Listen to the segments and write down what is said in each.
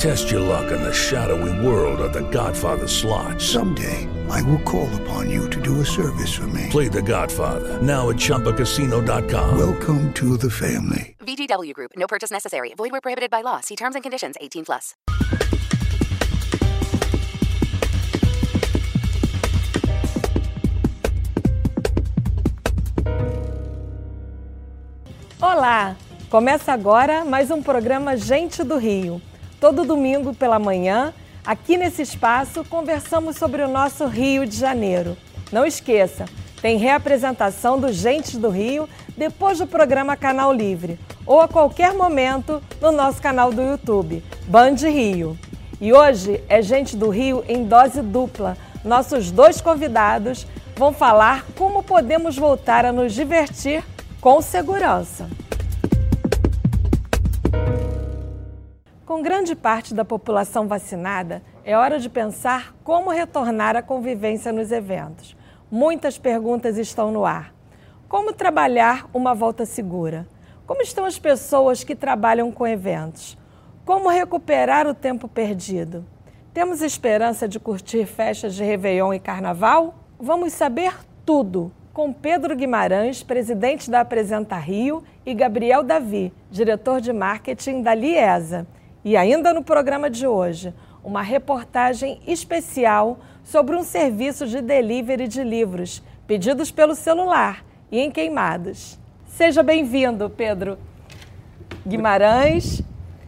Test your luck in the shadowy world of The Godfather slot. Someday, I will call upon you to do a service for me. Play The Godfather now at ChumbaCasino.com. Welcome to the family. VGW Group. No purchase necessary. Void where prohibited by law. See terms and conditions. 18 plus. Olá! Começa agora mais um programa Gente do Rio. Todo domingo pela manhã, aqui nesse espaço, conversamos sobre o nosso Rio de Janeiro. Não esqueça, tem reapresentação do Gente do Rio depois do programa Canal Livre ou a qualquer momento no nosso canal do YouTube, Band Rio. E hoje é Gente do Rio em dose dupla. Nossos dois convidados vão falar como podemos voltar a nos divertir com segurança. Com grande parte da população vacinada, é hora de pensar como retornar à convivência nos eventos. Muitas perguntas estão no ar. Como trabalhar uma volta segura? Como estão as pessoas que trabalham com eventos? Como recuperar o tempo perdido? Temos esperança de curtir festas de Réveillon e Carnaval? Vamos saber tudo com Pedro Guimarães, presidente da Apresenta Rio, e Gabriel Davi, diretor de marketing da Liesa. E ainda no programa de hoje, uma reportagem especial sobre um serviço de delivery de livros pedidos pelo celular e em queimados. Seja bem-vindo, Pedro Guimarães.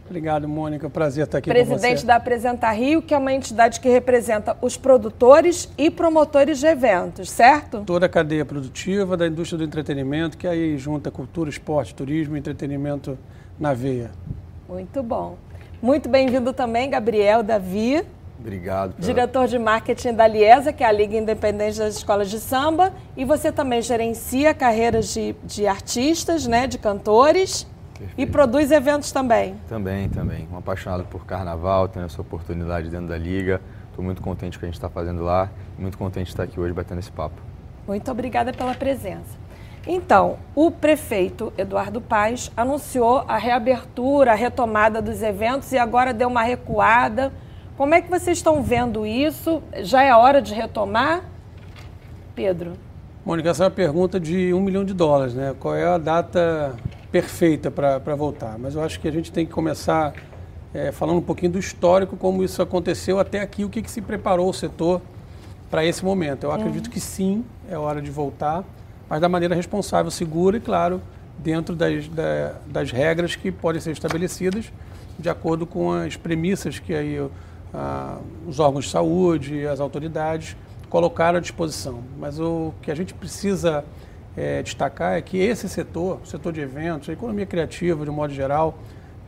Obrigado, Mônica. Prazer estar aqui Presidente com você. Presidente da Apresenta Rio, que é uma entidade que representa os produtores e promotores de eventos, certo? Toda a cadeia produtiva da indústria do entretenimento, que aí junta cultura, esporte, turismo e entretenimento na veia. Muito bom. Muito bem-vindo também, Gabriel Davi. Obrigado. Pela... Diretor de marketing da Liesa, que é a Liga Independente das Escolas de Samba. E você também gerencia carreiras de, de artistas, né, de cantores. Perfeito. E produz eventos também. Também, também. Um apaixonado por carnaval, tendo essa oportunidade dentro da Liga. Estou muito contente com o que a gente está fazendo lá. Muito contente de estar aqui hoje batendo esse papo. Muito obrigada pela presença. Então, o prefeito Eduardo Paes anunciou a reabertura, a retomada dos eventos e agora deu uma recuada. Como é que vocês estão vendo isso? Já é hora de retomar? Pedro. Mônica, essa é uma pergunta de um milhão de dólares, né? Qual é a data perfeita para voltar? Mas eu acho que a gente tem que começar é, falando um pouquinho do histórico, como isso aconteceu até aqui, o que, que se preparou o setor para esse momento. Eu acredito que sim, é hora de voltar mas da maneira responsável, segura e, claro, dentro das, da, das regras que podem ser estabelecidas de acordo com as premissas que aí ah, os órgãos de saúde, as autoridades colocaram à disposição. Mas o que a gente precisa é, destacar é que esse setor, o setor de eventos, a economia criativa de um modo geral,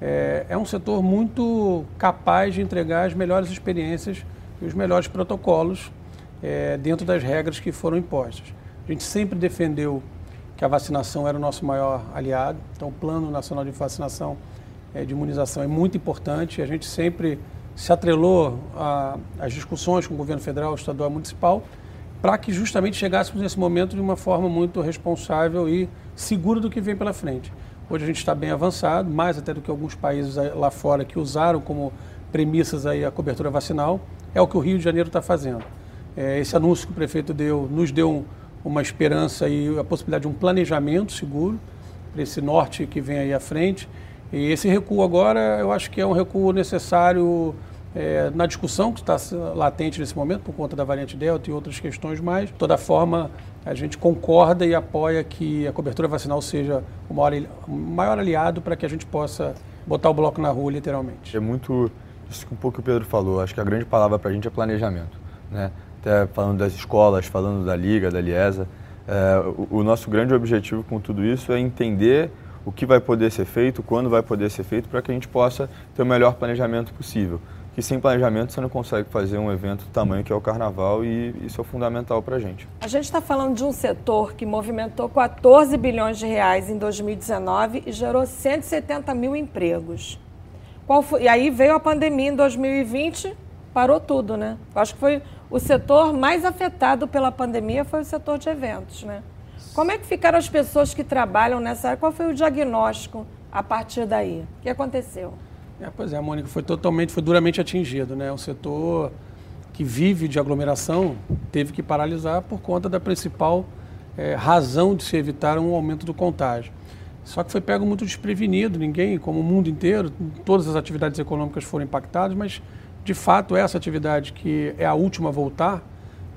é, é um setor muito capaz de entregar as melhores experiências e os melhores protocolos é, dentro das regras que foram impostas. A gente sempre defendeu que a vacinação era o nosso maior aliado. Então, o Plano Nacional de Vacinação é, de Imunização é muito importante. A gente sempre se atrelou às discussões com o governo federal, estadual e municipal para que justamente chegássemos nesse momento de uma forma muito responsável e segura do que vem pela frente. Hoje a gente está bem avançado, mais até do que alguns países lá fora que usaram como premissas aí a cobertura vacinal. É o que o Rio de Janeiro está fazendo. É, esse anúncio que o prefeito deu nos deu um, uma esperança e a possibilidade de um planejamento seguro para esse norte que vem aí à frente. E esse recuo agora, eu acho que é um recuo necessário é, na discussão que está latente nesse momento por conta da variante Delta e outras questões mais. De toda forma, a gente concorda e apoia que a cobertura vacinal seja o maior, maior aliado para que a gente possa botar o bloco na rua, literalmente. É muito isso que um pouco o Pedro falou. Acho que a grande palavra para a gente é planejamento. Né? Até falando das escolas, falando da Liga, da Liesa. É, o, o nosso grande objetivo com tudo isso é entender o que vai poder ser feito, quando vai poder ser feito, para que a gente possa ter o melhor planejamento possível que sem planejamento você não consegue fazer um evento do tamanho que é o carnaval e isso é fundamental para a gente. A gente está falando de um setor que movimentou 14 bilhões de reais em 2019 e gerou 170 mil empregos. Foi, e aí veio a pandemia em 2020, parou tudo, né? Eu acho que foi o setor mais afetado pela pandemia foi o setor de eventos, né? Como é que ficaram as pessoas que trabalham nessa área? Qual foi o diagnóstico a partir daí? O que aconteceu? É, pois é, Mônica, foi totalmente, foi duramente atingido, né? O setor que vive de aglomeração teve que paralisar por conta da principal é, razão de se evitar um aumento do contágio. Só que foi pego muito desprevenido, ninguém, como o mundo inteiro, todas as atividades econômicas foram impactadas, mas de fato essa atividade que é a última a voltar,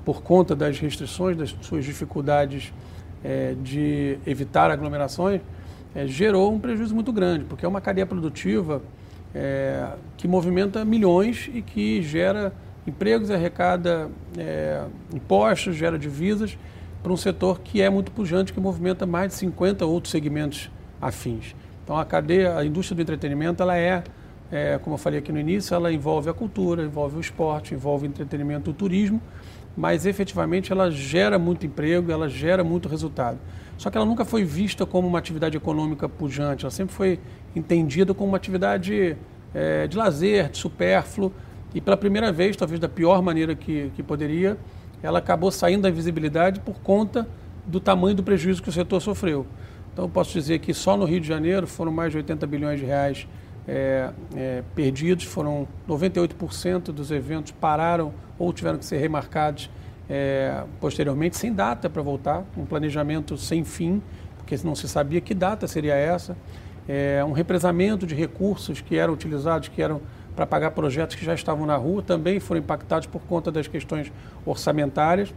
por conta das restrições, das suas dificuldades é, de evitar aglomerações, é, gerou um prejuízo muito grande, porque é uma cadeia produtiva é, que movimenta milhões e que gera empregos, arrecada é, impostos, gera divisas para um setor que é muito pujante, que movimenta mais de 50 outros segmentos afins. Então a cadeia, a indústria do entretenimento, ela é, é, como eu falei aqui no início, ela envolve a cultura, envolve o esporte, envolve o entretenimento, o turismo, mas efetivamente ela gera muito emprego, ela gera muito resultado. Só que ela nunca foi vista como uma atividade econômica pujante, ela sempre foi entendida como uma atividade é, de lazer, de supérfluo, e pela primeira vez, talvez da pior maneira que, que poderia, ela acabou saindo da visibilidade por conta do tamanho do prejuízo que o setor sofreu. Então, eu posso dizer que só no Rio de Janeiro foram mais de 80 bilhões de reais é, é, perdidos, foram 98% dos eventos pararam ou tiveram que ser remarcados é, posteriormente, sem data para voltar, um planejamento sem fim, porque não se sabia que data seria essa. É, um represamento de recursos que eram utilizados, que eram para pagar projetos que já estavam na rua, também foram impactados por conta das questões orçamentárias.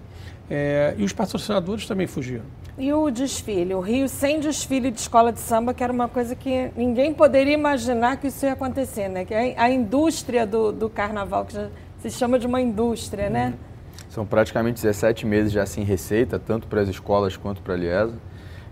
É, e os patrocinadores também fugiram. E o desfile? O Rio sem desfile de escola de samba, que era uma coisa que ninguém poderia imaginar que isso ia acontecer, né? Que é a indústria do, do carnaval, que já se chama de uma indústria, né? Uhum. São praticamente 17 meses já sem receita, tanto para as escolas quanto para a Liesa.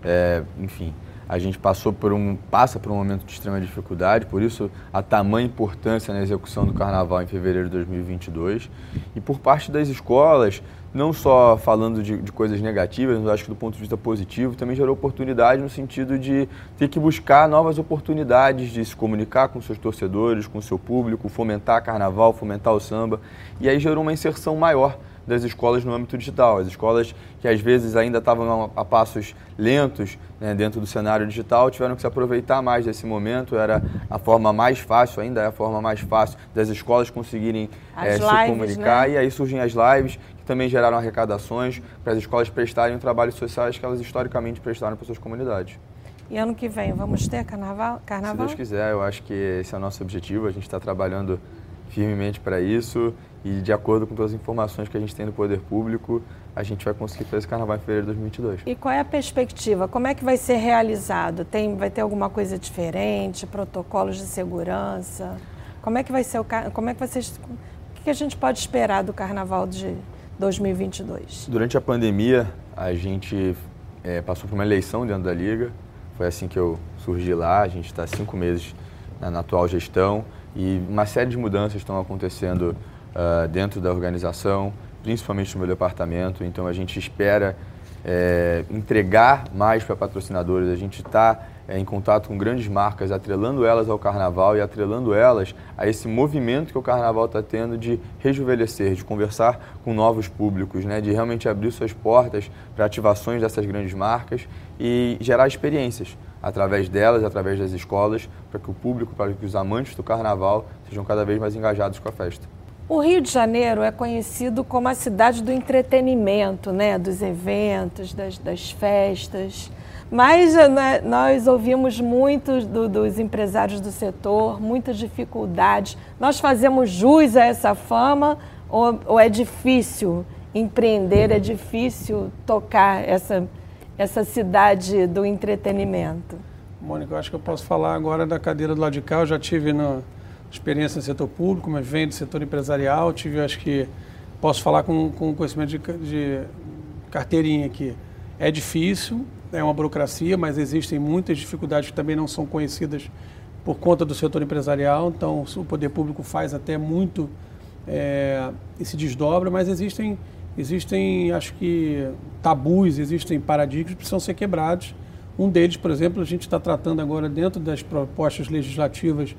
É, enfim, a gente passou por um, passa por um momento de extrema dificuldade, por isso a tamanha importância na execução do Carnaval em fevereiro de 2022. E por parte das escolas, não só falando de, de, coisas negativas, mas acho que do ponto de vista positivo, também gerou oportunidade no sentido de ter que buscar novas oportunidades de se comunicar com seus torcedores, com seu público, fomentar carnaval, fomentar o samba. E aí gerou uma inserção maior das escolas no âmbito digital. As escolas que às vezes ainda estavam a, passos lentos né, dentro do cenário digital tiveram que se aproveitar mais desse momento. Era a forma mais fácil, ainda é a forma mais fácil das escolas conseguirem é, se lives, comunicar. Né? E aí surgem as lives, que também geraram arrecadações para as escolas prestarem o trabalho sociais que elas historicamente prestaram para suas comunidades. E ano que vem, vamos ter carnaval? carnaval? Se Deus quiser, eu acho que esse é o nosso objetivo. A gente está trabalhando firmemente para isso e de acordo com todas as informações que a gente tem do poder público, a gente vai conseguir fazer esse carnaval em fevereiro de 2022. E qual é a perspectiva? Como é que vai ser realizado? Tem, vai ter alguma coisa diferente? Protocolos de segurança? Como é que vai ser o como é que ser, o que a gente pode esperar do carnaval de 2022? Durante a pandemia, a gente é, passou por uma eleição dentro da liga. Foi assim que eu surgi lá. A gente está cinco meses na, na atual gestão e uma série de mudanças estão acontecendo uh, dentro da organização, principalmente no meu departamento. Então a gente espera é, entregar mais para patrocinadores. A gente está é, em contato com grandes marcas, atrelando elas ao carnaval e atrelando elas a esse movimento que o carnaval está tendo de rejuvenescer, de conversar com novos públicos, né, de realmente abrir suas portas para ativações dessas grandes marcas e gerar experiências através delas, através das escolas, para que o público, para que os amantes do carnaval sejam cada vez mais engajados com a festa. O Rio de Janeiro é conhecido como a cidade do entretenimento, né? dos eventos, das, das festas. Mas né, nós ouvimos muito do, dos empresários do setor, muitas dificuldades. Nós fazemos jus a essa fama ou, ou é difícil empreender, é difícil tocar essa, essa cidade do entretenimento? Mônica, eu acho que eu posso falar agora da cadeira do lado de cá. Eu já tive na experiência no setor público, mas venho do setor empresarial. Tive, acho que posso falar com, com conhecimento de, de carteirinha aqui. É difícil, é uma burocracia, mas existem muitas dificuldades que também não são conhecidas por conta do setor empresarial. Então, o poder público faz até muito é, e se desdobra, mas existem, existem, acho que, tabus, existem paradigmas que precisam ser quebrados. Um deles, por exemplo, a gente está tratando agora dentro das propostas legislativas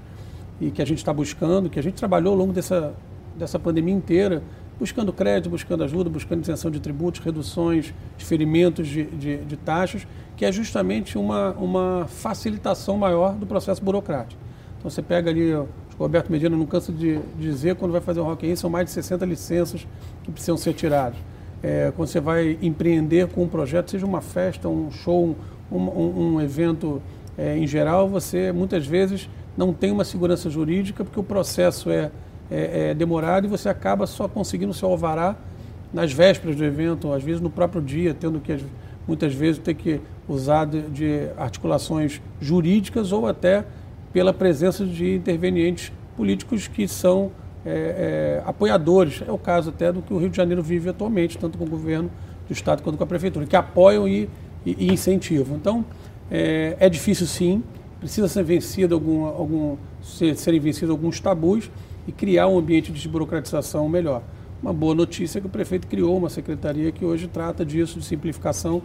e que a gente está buscando, que a gente trabalhou ao longo dessa, dessa pandemia inteira, buscando crédito, buscando ajuda, buscando isenção de tributos, reduções, diferimentos de, de, de taxas, que é justamente uma, uma facilitação maior do processo burocrático. Então você pega ali, o Roberto Medina não cansa de dizer, quando vai fazer um Rock in são mais de 60 licenças que precisam ser tiradas. É, quando você vai empreender com um projeto, seja uma festa, um show, um, um, um evento é, em geral, você muitas vezes não tem uma segurança jurídica porque o processo é é, é, demorado e você acaba só conseguindo seu alvará nas vésperas do evento, ou às vezes no próprio dia, tendo que muitas vezes ter que usar de, de articulações jurídicas ou até pela presença de intervenientes políticos que são é, é, apoiadores. É o caso até do que o Rio de Janeiro vive atualmente, tanto com o governo do Estado quanto com a Prefeitura, que apoiam e, e, e incentivam. Então, é, é, difícil sim, precisa ser vencido algum, algum, ser, serem vencidos alguns tabus, e criar um ambiente de desburocratização melhor. Uma boa notícia é que o prefeito criou uma secretaria que hoje trata disso, de simplificação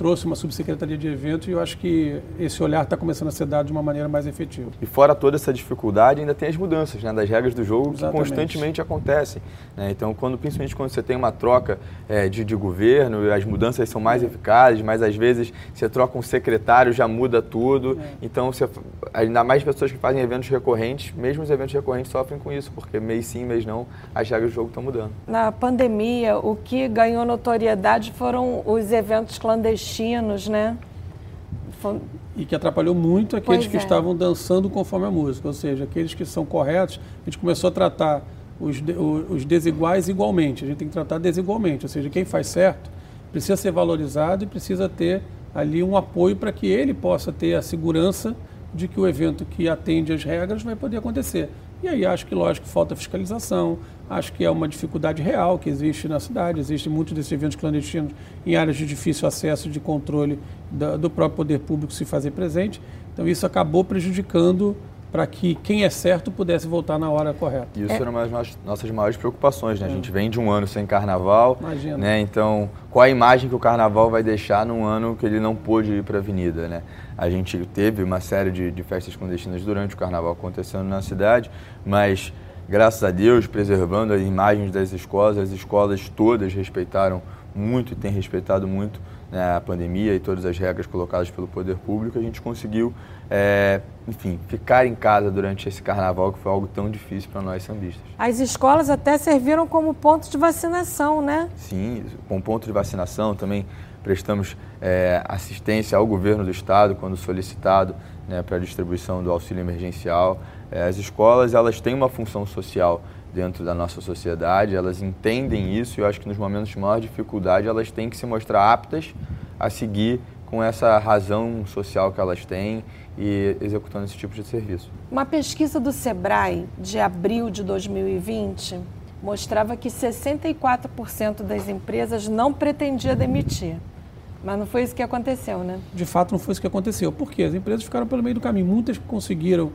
trouxe uma subsecretaria de eventos e eu acho que esse olhar está começando a ser dado de uma maneira mais efetiva. E fora toda essa dificuldade, ainda tem as mudanças né, das regras do jogo Exatamente. que constantemente acontecem. Né? Então, quando, principalmente quando você tem uma troca é, de, de governo, as mudanças são mais eficazes, mas às vezes você troca um secretário, já muda tudo. É. Então, você, ainda mais pessoas que fazem eventos recorrentes, mesmo os eventos recorrentes sofrem com isso, porque mês sim, mês não, as regras do jogo estão mudando. Na pandemia, o que ganhou notoriedade foram os eventos clandestinos destinos, né? E que atrapalhou muito aqueles pois que é. estavam dançando conforme a música, ou seja, aqueles que são corretos, a gente começou a tratar os, os desiguais igualmente, a gente tem que tratar desigualmente, ou seja, quem faz certo precisa ser valorizado e precisa ter ali um apoio para que ele possa ter a segurança de que o evento que atende às regras vai poder acontecer. E aí acho que, lógico, falta fiscalização, acho que é uma dificuldade real que existe na cidade. Existem muitos desses eventos clandestinos em áreas de difícil acesso de controle da, do próprio poder público se fazer presente. Então isso acabou prejudicando para que quem é certo pudesse voltar na hora correta. Isso é. era uma das nossas maiores preocupações, né? É. A gente vem de um ano sem carnaval, Imagina. né? Então, qual a imagem que o carnaval vai deixar num ano que ele não pôde ir para a avenida, né? A gente teve uma série de, de festas clandestinas durante o carnaval acontecendo na cidade, mas graças a Deus, preservando as imagens das escolas, as escolas todas respeitaram muito e têm respeitado muito né, a pandemia e todas as regras colocadas pelo poder público, a gente conseguiu, é, enfim, ficar em casa durante esse carnaval que foi algo tão difícil para nós sambistas. As escolas até serviram como ponto de vacinação, né? Sim, com ponto de vacinação também prestamos é, assistência ao governo do estado quando solicitado né, para a distribuição do auxílio emergencial. É, as escolas elas têm uma função social dentro da nossa sociedade, elas entendem isso e eu acho que nos momentos de maior dificuldade elas têm que se mostrar aptas a seguir com essa razão social que elas têm e executando esse tipo de serviço. Uma pesquisa do Sebrae de abril de 2020 mostrava que 64% das empresas não pretendia demitir. Mas não foi isso que aconteceu, né? De fato, não foi isso que aconteceu. Por quê? As empresas ficaram pelo meio do caminho. Muitas conseguiram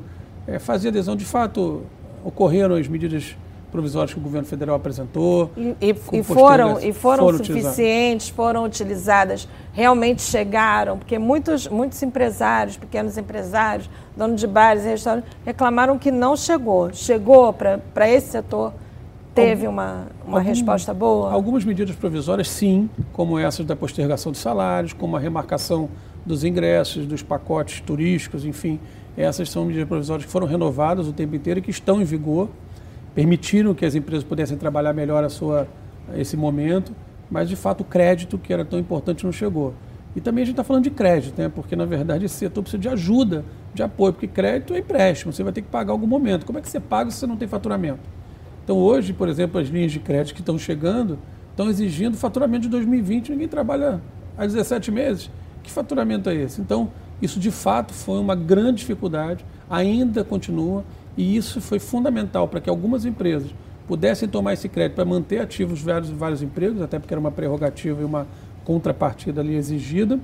é, fazer adesão. De fato, ocorreram as medidas provisórias que o governo federal apresentou. E, e, e foram, e foram, foram suficientes, foram utilizadas, realmente chegaram, porque muitos, muitos empresários, pequenos empresários, donos de bares e restaurantes, reclamaram que não chegou. Chegou para esse setor, teve uma, uma Algum, resposta boa? Algumas medidas provisórias, sim, como essas da postergação de salários, como a remarcação dos ingressos, dos pacotes turísticos, enfim. Essas são medidas provisórias que foram renovadas o tempo inteiro e que estão em vigor permitiram que as empresas pudessem trabalhar melhor a sua, esse momento, mas de fato o crédito que era tão importante não chegou. E também a gente está falando de crédito, né? porque na verdade esse setor precisa de ajuda, de apoio, porque crédito é empréstimo, você vai ter que pagar em algum momento. Como é que você paga se você não tem faturamento? Então hoje, por exemplo, as linhas de crédito que estão chegando estão exigindo faturamento de 2020, ninguém trabalha há 17 meses. Que faturamento é esse? Então, isso de fato foi uma grande dificuldade, ainda continua, e isso foi fundamental para que algumas empresas pudessem tomar esse crédito para manter ativos vários, vários empregos, até porque era uma prerrogativa e uma contrapartida ali exigida,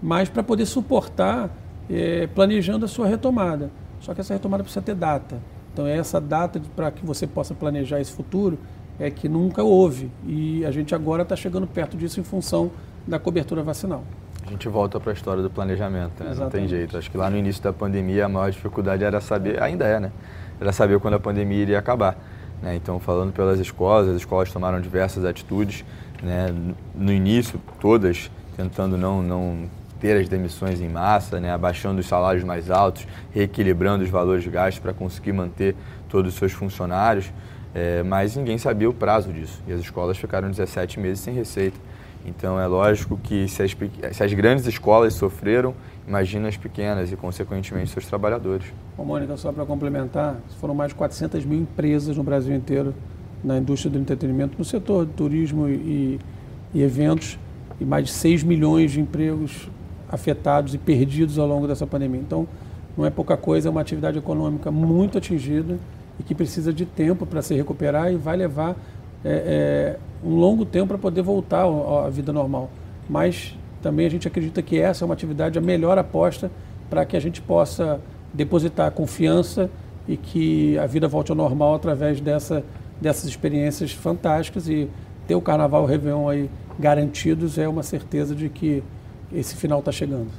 mas para poder suportar, eh, planejando a sua retomada. Só que essa retomada precisa ter data. Então, é essa data para que você possa planejar esse futuro é que nunca houve. E a gente agora está chegando perto disso em função da cobertura vacinal. A gente volta para a história do planejamento, né? não tem jeito. Acho que lá no início da pandemia a maior dificuldade era saber, ainda é, né? Era saber quando a pandemia iria acabar. Né? Então, falando pelas escolas, as escolas tomaram diversas atitudes. Né? No início, todas tentando não, não ter as demissões em massa, né? abaixando os salários mais altos, reequilibrando os valores gastos para conseguir manter todos os seus funcionários. É, mas ninguém sabia o prazo disso. E as escolas ficaram 17 meses sem receita. Então é lógico que se as, se as grandes escolas sofreram, imagina as pequenas e, consequentemente, seus trabalhadores. Ô, Mônica, só para complementar, foram mais de 400 mil empresas no Brasil inteiro na indústria do entretenimento, no setor de turismo e, e eventos, e mais de 6 milhões de empregos afetados e perdidos ao longo dessa pandemia. Então, não é pouca coisa, é uma atividade econômica muito atingida e que precisa de tempo para se recuperar e vai levar é, é, um longo tempo para poder voltar à vida normal. Mas também a gente acredita que essa é uma atividade a melhor aposta para que a gente possa depositar confiança e que a vida volte ao normal através dessa, dessas experiências fantásticas e ter o Carnaval o Réveillon aí garantidos é uma certeza de que esse final está chegando.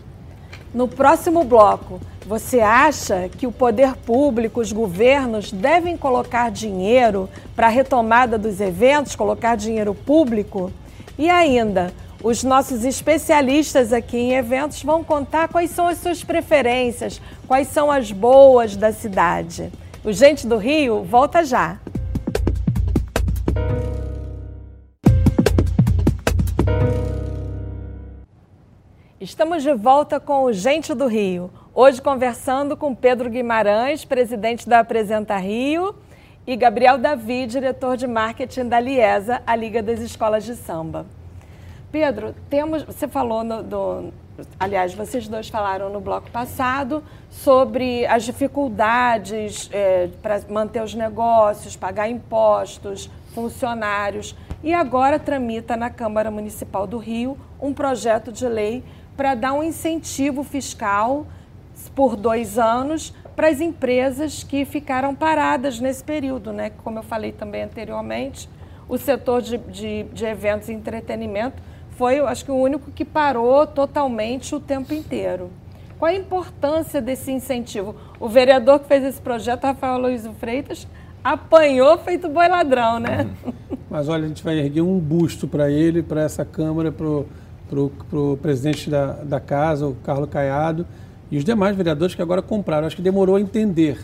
No próximo bloco, você acha que o poder público, os governos devem colocar dinheiro para a retomada dos eventos, colocar dinheiro público? E ainda, os nossos especialistas aqui em eventos vão contar quais são as suas preferências, quais são as boas da cidade. O Gente do Rio volta já. Estamos de volta com o Gente do Rio. Hoje conversando com Pedro Guimarães, presidente da Apresenta Rio, e Gabriel Davi, diretor de marketing da Liesa, a Liga das Escolas de Samba. Pedro, temos, você falou no, do, aliás, vocês dois falaram no bloco passado sobre as dificuldades é, para manter os negócios, pagar impostos, funcionários, e agora tramita na Câmara Municipal do Rio um projeto de lei para dar um incentivo fiscal por dois anos para as empresas que ficaram paradas nesse período, né? Como eu falei também anteriormente, o setor de, de, de eventos e entretenimento foi, acho que, o único que parou totalmente o tempo inteiro. Qual a importância desse incentivo? O vereador que fez esse projeto, Rafael Luiz Freitas, apanhou feito boi ladrão, né? Mas olha, a gente vai erguer um busto para ele, para essa Câmara, para o presidente da, da casa, o Carlos Caiado, e os demais vereadores que agora compraram. Acho que demorou a entender.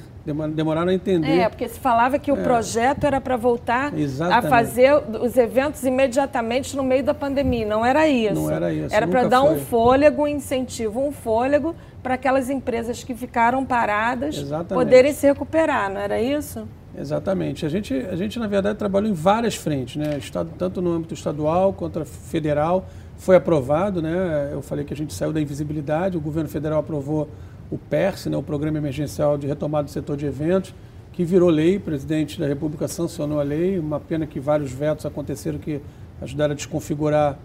Demoraram a entender. É, porque se falava que o é. projeto era para voltar Exatamente. a fazer os eventos imediatamente no meio da pandemia. Não era isso. Não era isso. Era para dar foi. um fôlego, um incentivo, um fôlego para aquelas empresas que ficaram paradas Exatamente. poderem se recuperar, não era isso? Exatamente. A gente, a gente, na verdade, trabalhou em várias frentes, né? Estado, tanto no âmbito estadual quanto federal foi aprovado, né? Eu falei que a gente saiu da invisibilidade, o governo federal aprovou o PERS, né, o Programa Emergencial de Retomada do Setor de Eventos, que virou lei, o presidente da República sancionou a lei, uma pena que vários vetos aconteceram que ajudaram a desconfigurar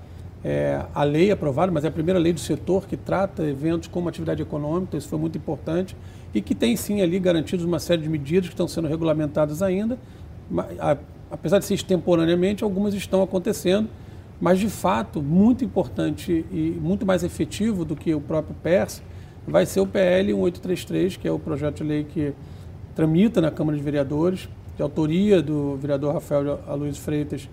é, a lei aprovada, mas é a primeira lei do setor que trata eventos como atividade econômica, isso foi muito importante, e que tem sim ali garantidos uma série de medidas que estão sendo regulamentadas ainda, apesar de ser extemporaneamente, algumas estão acontecendo, mas, de fato, muito importante e muito mais efetivo do que o próprio PERS vai ser o PL 1833, que é o projeto de lei que tramita na Câmara de Vereadores, de autoria do vereador Rafael Aloysio Freitas,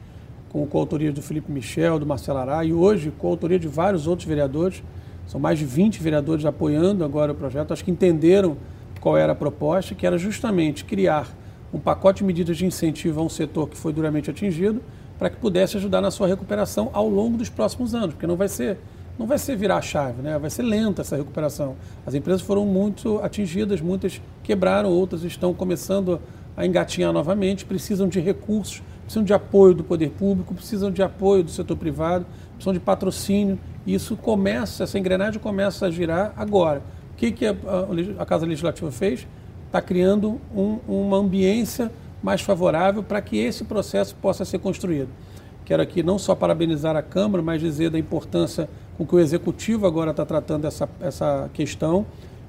com coautoria do Felipe Michel, do Marcelo Ará, e hoje com autoria de vários outros vereadores. São mais de 20 vereadores apoiando agora o projeto. Acho que entenderam qual era a proposta, que era justamente criar um pacote de medidas de incentivo a um setor que foi duramente atingido, para que pudesse ajudar na sua recuperação ao longo dos próximos anos, porque não vai ser não vai ser virar a chave, né? vai ser lenta essa recuperação. As empresas foram muito atingidas, muitas quebraram, outras estão começando a engatinhar novamente, precisam de recursos, precisam de apoio do poder público, precisam de apoio do setor privado, precisam de patrocínio. E isso começa, essa engrenagem começa a girar agora. O que, que a, a, a Casa Legislativa fez? Está criando um, uma ambiência mais favorável para que esse processo possa ser construído. Quero aqui não só parabenizar a Câmara, mas dizer da importância com que o Executivo agora está tratando essa, essa questão,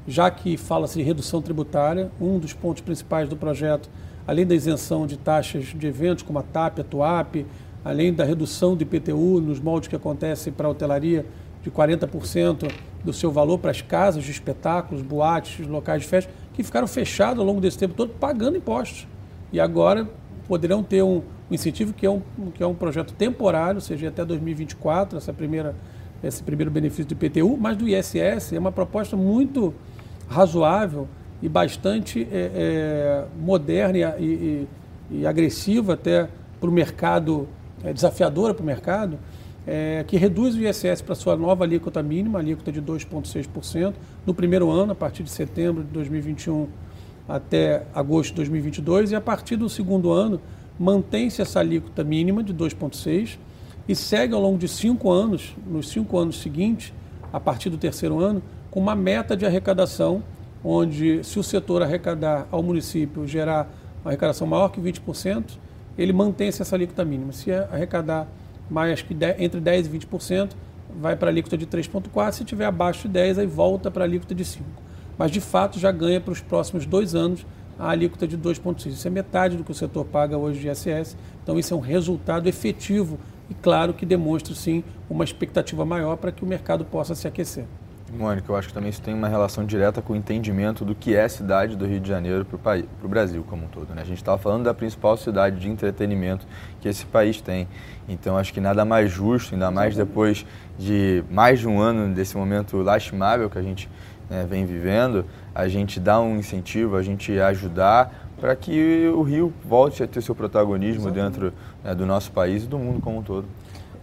já que fala-se de redução tributária. Um dos pontos principais do projeto, além da isenção de taxas de eventos como a TAP, a TUAP, além da redução do IPTU nos moldes que acontece para a hotelaria de 40% do seu valor para as casas de espetáculos, boates, locais de festa, que ficaram fechados ao longo desse tempo todo pagando impostos. E agora poderão ter um, um incentivo que é um, que é um projeto temporário, ou seja, até 2024, essa primeira, esse primeiro benefício do IPTU, mas do ISS é uma proposta muito razoável e bastante é, é, moderna e, e, e, agressiva até para o mercado, é, desafiadora para o mercado, é, que reduz o ISS para sua nova alíquota mínima, alíquota de 2,6%, no primeiro ano, a partir de setembro de 2021 até agosto de 2022, e a partir do segundo ano mantém-se essa alíquota mínima de 2,6% e segue ao longo de cinco anos, nos cinco anos seguintes, a partir do terceiro ano, com uma meta de arrecadação, onde se o setor arrecadar ao município gerar uma arrecadação maior que 20%, ele mantém-se essa alíquota mínima. Se arrecadar mais que 10, entre 10% e 20%, vai para a alíquota de 3,4%, se tiver abaixo de 10%, aí volta para a alíquota de 5%. Mas de fato já ganha para os próximos dois anos a alíquota de 2,6%. Isso é metade do que o setor paga hoje de ISS. Então, isso é um resultado efetivo e, claro, que demonstra, sim, uma expectativa maior para que o mercado possa se aquecer. Mônica, eu acho que também isso tem uma relação direta com o entendimento do que é a cidade do Rio de Janeiro para o Brasil como um todo. Né? A gente estava falando da principal cidade de entretenimento que esse país tem. Então, acho que nada mais justo, ainda mais depois de mais de um ano desse momento lastimável que a gente né, vem vivendo, a gente dá um incentivo, a gente ajudar para que o Rio volte a ter seu protagonismo Exatamente. dentro né, do nosso país e do mundo como um todo.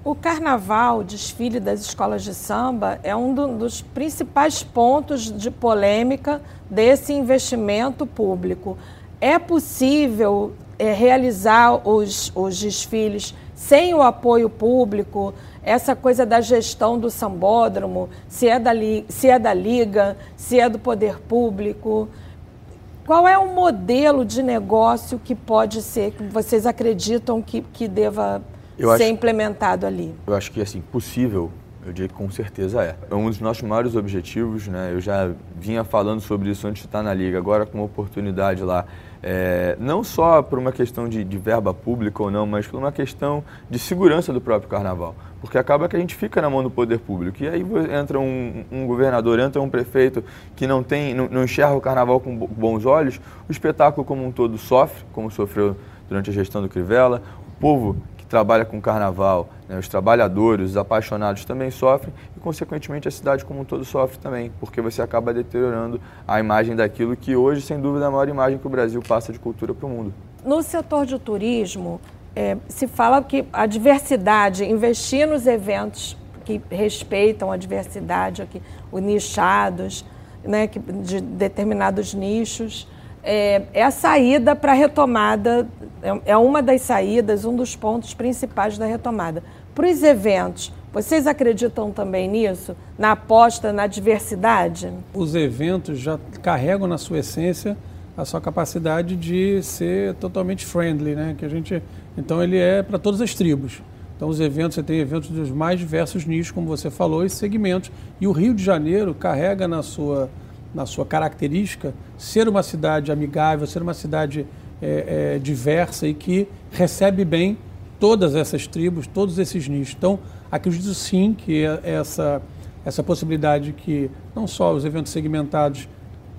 O carnaval, o desfile das escolas de samba, é um do, dos principais pontos de polêmica desse investimento público. É possível é, realizar os, os desfiles sem o apoio público? Essa coisa da gestão do sambódromo, se é da, se é da Liga, se é do poder público. Qual é o modelo de negócio que pode ser, que vocês acreditam que, que deva eu ser acho, implementado ali? Eu acho que, assim, possível, eu diria que com certeza é. É um dos nossos maiores objetivos, né? Eu já vinha falando sobre isso antes de estar na Liga, agora com uma oportunidade lá é, não só por uma questão de, de, verba pública ou não, mas por uma questão de segurança do próprio carnaval. Porque acaba que a gente fica na mão do poder público. E aí entra um, um governador, entra um prefeito que não, tem, não, não enxerga o carnaval com bons olhos, o espetáculo como um todo sofre, como sofreu durante a gestão do Crivella, o povo trabalha com carnaval, né, os trabalhadores, os apaixonados também sofrem e, consequentemente, a cidade como um todo sofre também, porque você acaba deteriorando a imagem daquilo que hoje, sem dúvida, é a maior imagem que o Brasil passa de cultura para o mundo. No setor de turismo, é, se fala que a diversidade, investir nos eventos que respeitam a diversidade, aqui, os nichados, né, de determinados nichos, é, é a saída para a retomada, é, é uma das saídas, um dos pontos principais da retomada. Para os eventos, vocês acreditam também nisso? Na aposta na diversidade? Os eventos já carregam na sua essência a sua capacidade de ser totalmente friendly, né? Que a gente, então ele é para todas as tribos. Então os eventos, você tem eventos dos mais diversos nichos, como você falou, e segmentos. E o Rio de Janeiro carrega na sua na sua característica, ser uma cidade amigável, ser uma cidade é, é, diversa e que recebe bem todas essas tribos, todos esses nichos. Então, acredito sim que é essa, essa possibilidade que não só os eventos segmentados,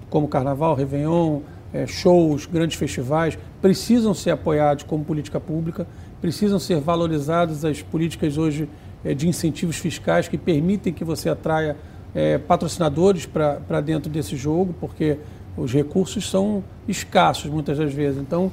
como Carnaval, Réveillon, é, shows, grandes festivais, precisam ser apoiados como política pública, precisam ser valorizadas as políticas hoje é, de incentivos fiscais que permitem que você atraia é, patrocinadores para dentro desse jogo, porque os recursos são escassos muitas das vezes. Então,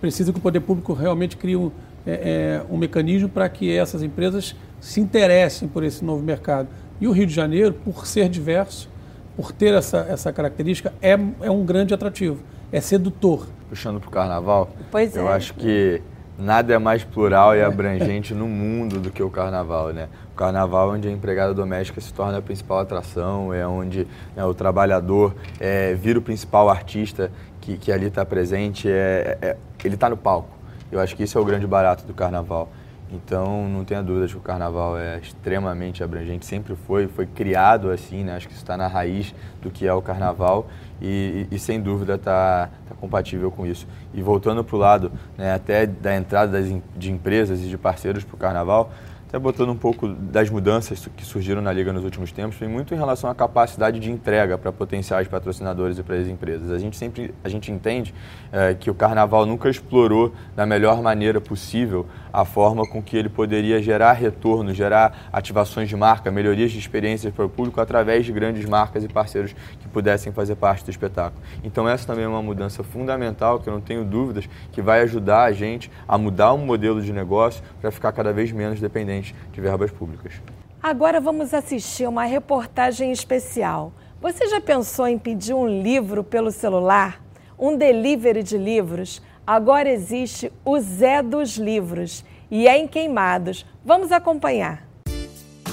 precisa que o poder público realmente crie um, é, é, um mecanismo para que essas empresas se interessem por esse novo mercado. E o Rio de Janeiro, por ser diverso, por ter essa, essa característica, é, é um grande atrativo, é sedutor. Puxando para o carnaval, Pois eu é. acho que nada é mais plural e abrangente no mundo do que o carnaval, né? O carnaval é onde a empregada doméstica se torna a principal atração, é onde né, o trabalhador é, vira o principal artista que, que ali está presente, é, é- ele está no palco. Eu acho que isso é o grande barato do carnaval. Então, não tenha dúvida que o carnaval é extremamente abrangente, sempre foi, foi criado assim, né? Acho que isso está na raiz do que é o carnaval e, e- sem dúvida está compatível com isso. E voltando para o lado né, até da entrada das, de empresas e de parceiros para o carnaval, até botando um pouco das mudanças que surgiram na Liga nos últimos tempos, foi muito em relação à capacidade de entrega para potenciais patrocinadores e para as empresas. A gente sempre a gente entende eh, que o Carnaval nunca explorou da melhor maneira possível a forma com que ele poderia gerar retorno, gerar ativações de marca, melhorias de experiências para o público através de grandes marcas e parceiros que pudessem fazer parte do espetáculo. Então essa também é uma mudança fundamental que eu não tenho dúvidas que vai ajudar a gente a mudar um modelo de negócio para ficar cada vez menos dependente de verbas públicas. Agora vamos assistir uma reportagem especial. Você já pensou em pedir um livro pelo celular? Um delivery de livros? Agora existe o Zé dos Livros e é em Queimados. Vamos acompanhar.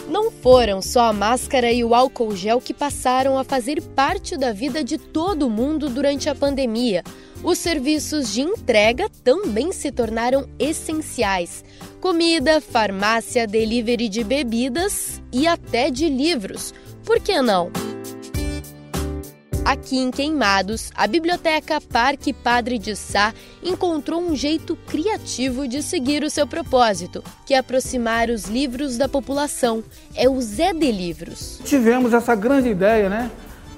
Não foram só a máscara e o álcool gel que passaram a fazer parte da vida de todo mundo durante a pandemia. Os serviços de entrega também se tornaram essenciais. Comida, farmácia, delivery de bebidas e até de livros. Por que não? Aqui em Queimados, a Biblioteca Parque Padre de Sá encontrou um jeito criativo de seguir o seu propósito, que é aproximar os livros da população. É o Zé de Livros. tivemos essa grande ideia, né,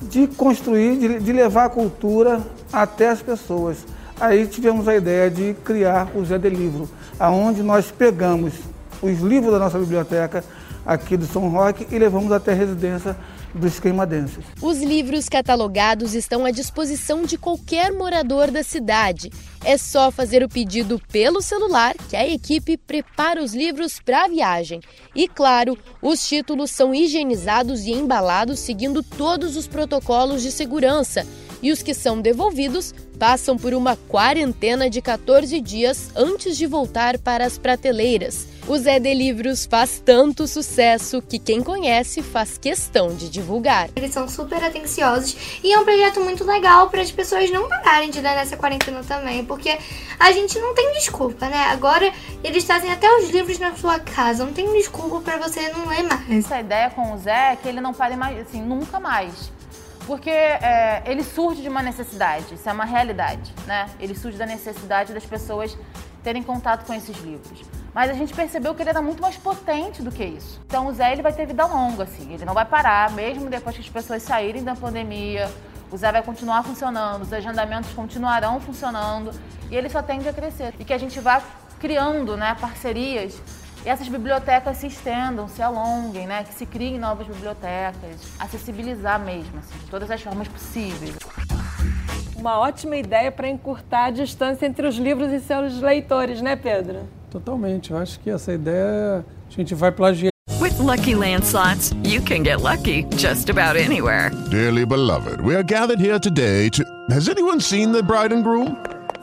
de construir, de, de levar a cultura até as pessoas. Aí tivemos a ideia de criar o Zé de Livro, aonde nós pegamos os livros da nossa biblioteca aqui do São Roque e levamos até a residência dos queimadenses. Os livros catalogados estão à disposição de qualquer morador da cidade. É só fazer o pedido pelo celular que a equipe prepara os livros para a viagem. E claro, os títulos são higienizados e embalados seguindo todos os protocolos de segurança. E os que são devolvidos passam por uma quarentena de 14 dias antes de voltar para as prateleiras. O Zé de Livros faz tanto sucesso que quem conhece faz questão de divulgar. Eles são super atenciosos e é um projeto muito legal para as pessoas não pararem de ler nessa quarentena também, porque a gente não tem desculpa, né? Agora eles trazem até os livros na sua casa, não tem desculpa para você não ler mais. Essa ideia com o Zé é que ele não pare mais, assim, nunca mais. Porque é, ele surge de uma necessidade, isso é uma realidade, né? Ele surge da necessidade das pessoas terem contato com esses livros. Mas a gente percebeu que ele era muito mais potente do que isso. Então o Zé ele vai ter vida longa, assim, ele não vai parar, mesmo depois que as pessoas saírem da pandemia. O Zé vai continuar funcionando, os agendamentos continuarão funcionando e ele só tende a crescer. E que a gente vá criando né, parcerias e essas bibliotecas se estendam, se alonguem, né? Que se criem novas bibliotecas, acessibilizar mesmo, assim, de todas as formas possíveis. Uma ótima ideia para encurtar a distância entre os livros e seus leitores, né, Pedro? Totalmente. Eu acho que essa ideia a gente vai plagiar. With Lucky Land slots, you can get lucky just about anywhere. Dearly beloved, we are gathered here today to. Has anyone seen the bride and groom?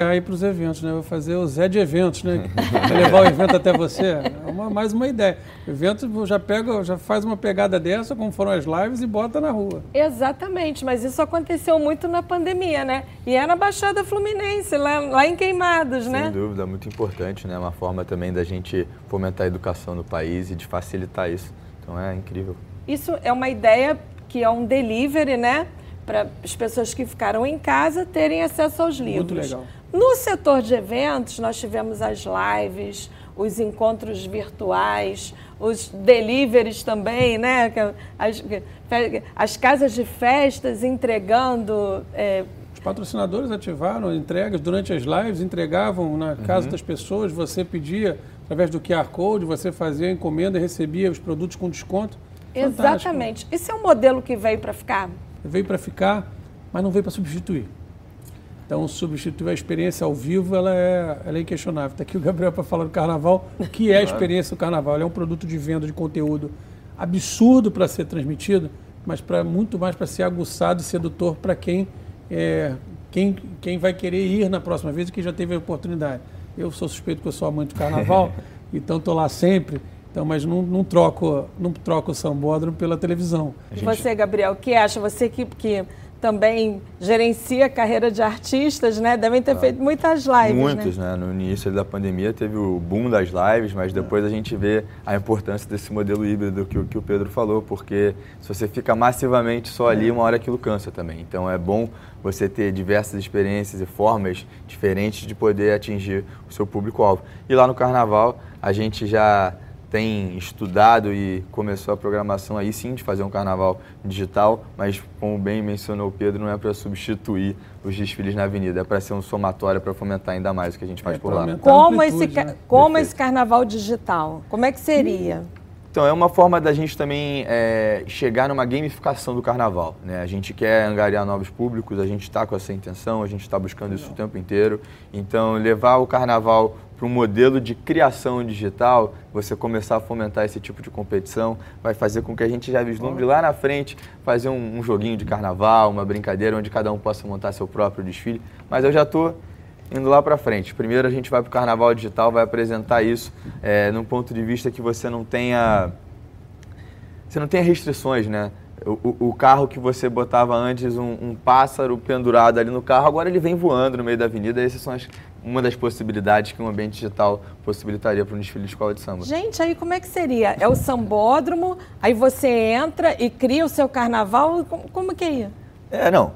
Aí para os eventos, né? Vou fazer o Zé de eventos, né? Vai levar o evento até você. É uma, mais uma ideia. O evento já pega, já faz uma pegada dessa, como foram as lives, e bota na rua. Exatamente, mas isso aconteceu muito na pandemia, né? E é na Baixada Fluminense, lá, lá em Queimados, né? Sem dúvida, muito importante, né? Uma forma também da gente fomentar a educação no país e de facilitar isso. Então é incrível. Isso é uma ideia que é um delivery, né? Para as pessoas que ficaram em casa terem acesso aos livros. Muito legal. No setor de eventos, nós tivemos as lives, os encontros virtuais, os deliveries também, né? As, as casas de festas entregando é, patrocinadores ativaram entregas durante as lives, entregavam na casa das pessoas, você pedia através do QR Code, você fazia a encomenda e recebia os produtos com desconto. Fantástico. Exatamente. Esse é um modelo que veio para ficar? Veio para ficar, mas não veio para substituir. Então, substituir a experiência ao vivo, ela é, ela é inquestionável. Está aqui o Gabriel para falar do carnaval. O que é a experiência do carnaval? Ele é um produto de venda de conteúdo absurdo para ser transmitido, mas para muito mais para ser aguçado e sedutor para quem, é, quem, quem vai querer ir na próxima vez e que já teve a oportunidade. Eu sou suspeito que eu sou amante do carnaval, então estou lá sempre. Então, mas não, não troco não troco o sambódromo pela televisão. E você, Gabriel, o que acha? Você que, que também gerencia a carreira de artistas, né? Devem ter feito muitas lives, Muitos, né? né? No início da pandemia teve o boom das lives, mas depois a gente vê a importância desse modelo híbrido que, o- que o Pedro falou, porque se você fica massivamente só ali, uma hora aquilo cansa também. Então é bom você ter diversas experiências e formas diferentes de poder atingir o seu público-alvo. E lá no Carnaval, a gente já tem estudado e começou a programação aí sim de fazer um carnaval digital, mas como bem mencionou o Pedro, não é para substituir os desfiles na avenida, é para ser um somatório para fomentar ainda mais o que a gente faz por lá. Como, esse, ca- como esse carnaval digital? Como é que seria? Então, é uma forma da gente também é, chegar numa gamificação do carnaval. Né? A gente quer angariar novos públicos, a gente está com essa intenção, a gente está buscando isso o tempo inteiro. Então, levar o carnaval para um modelo de criação digital, você começar a fomentar esse tipo de competição, vai fazer com que a gente já vislumbre lá na frente fazer um, um joguinho de carnaval, uma brincadeira onde cada um possa montar seu próprio desfile. Mas eu já estou indo lá para frente. Primeiro a gente vai para o Carnaval Digital, vai apresentar isso é, num ponto de vista que você não tenha você não tenha restrições, né? O, o- carro que você botava antes, um, um pássaro pendurado ali no carro, agora ele vem voando no meio da avenida. Essas são as- uma das possibilidades que um ambiente digital possibilitaria para um desfile de escola de samba. Gente, aí como é que seria? É o sambódromo, aí você entra e cria o seu carnaval, como, como que é? É, não.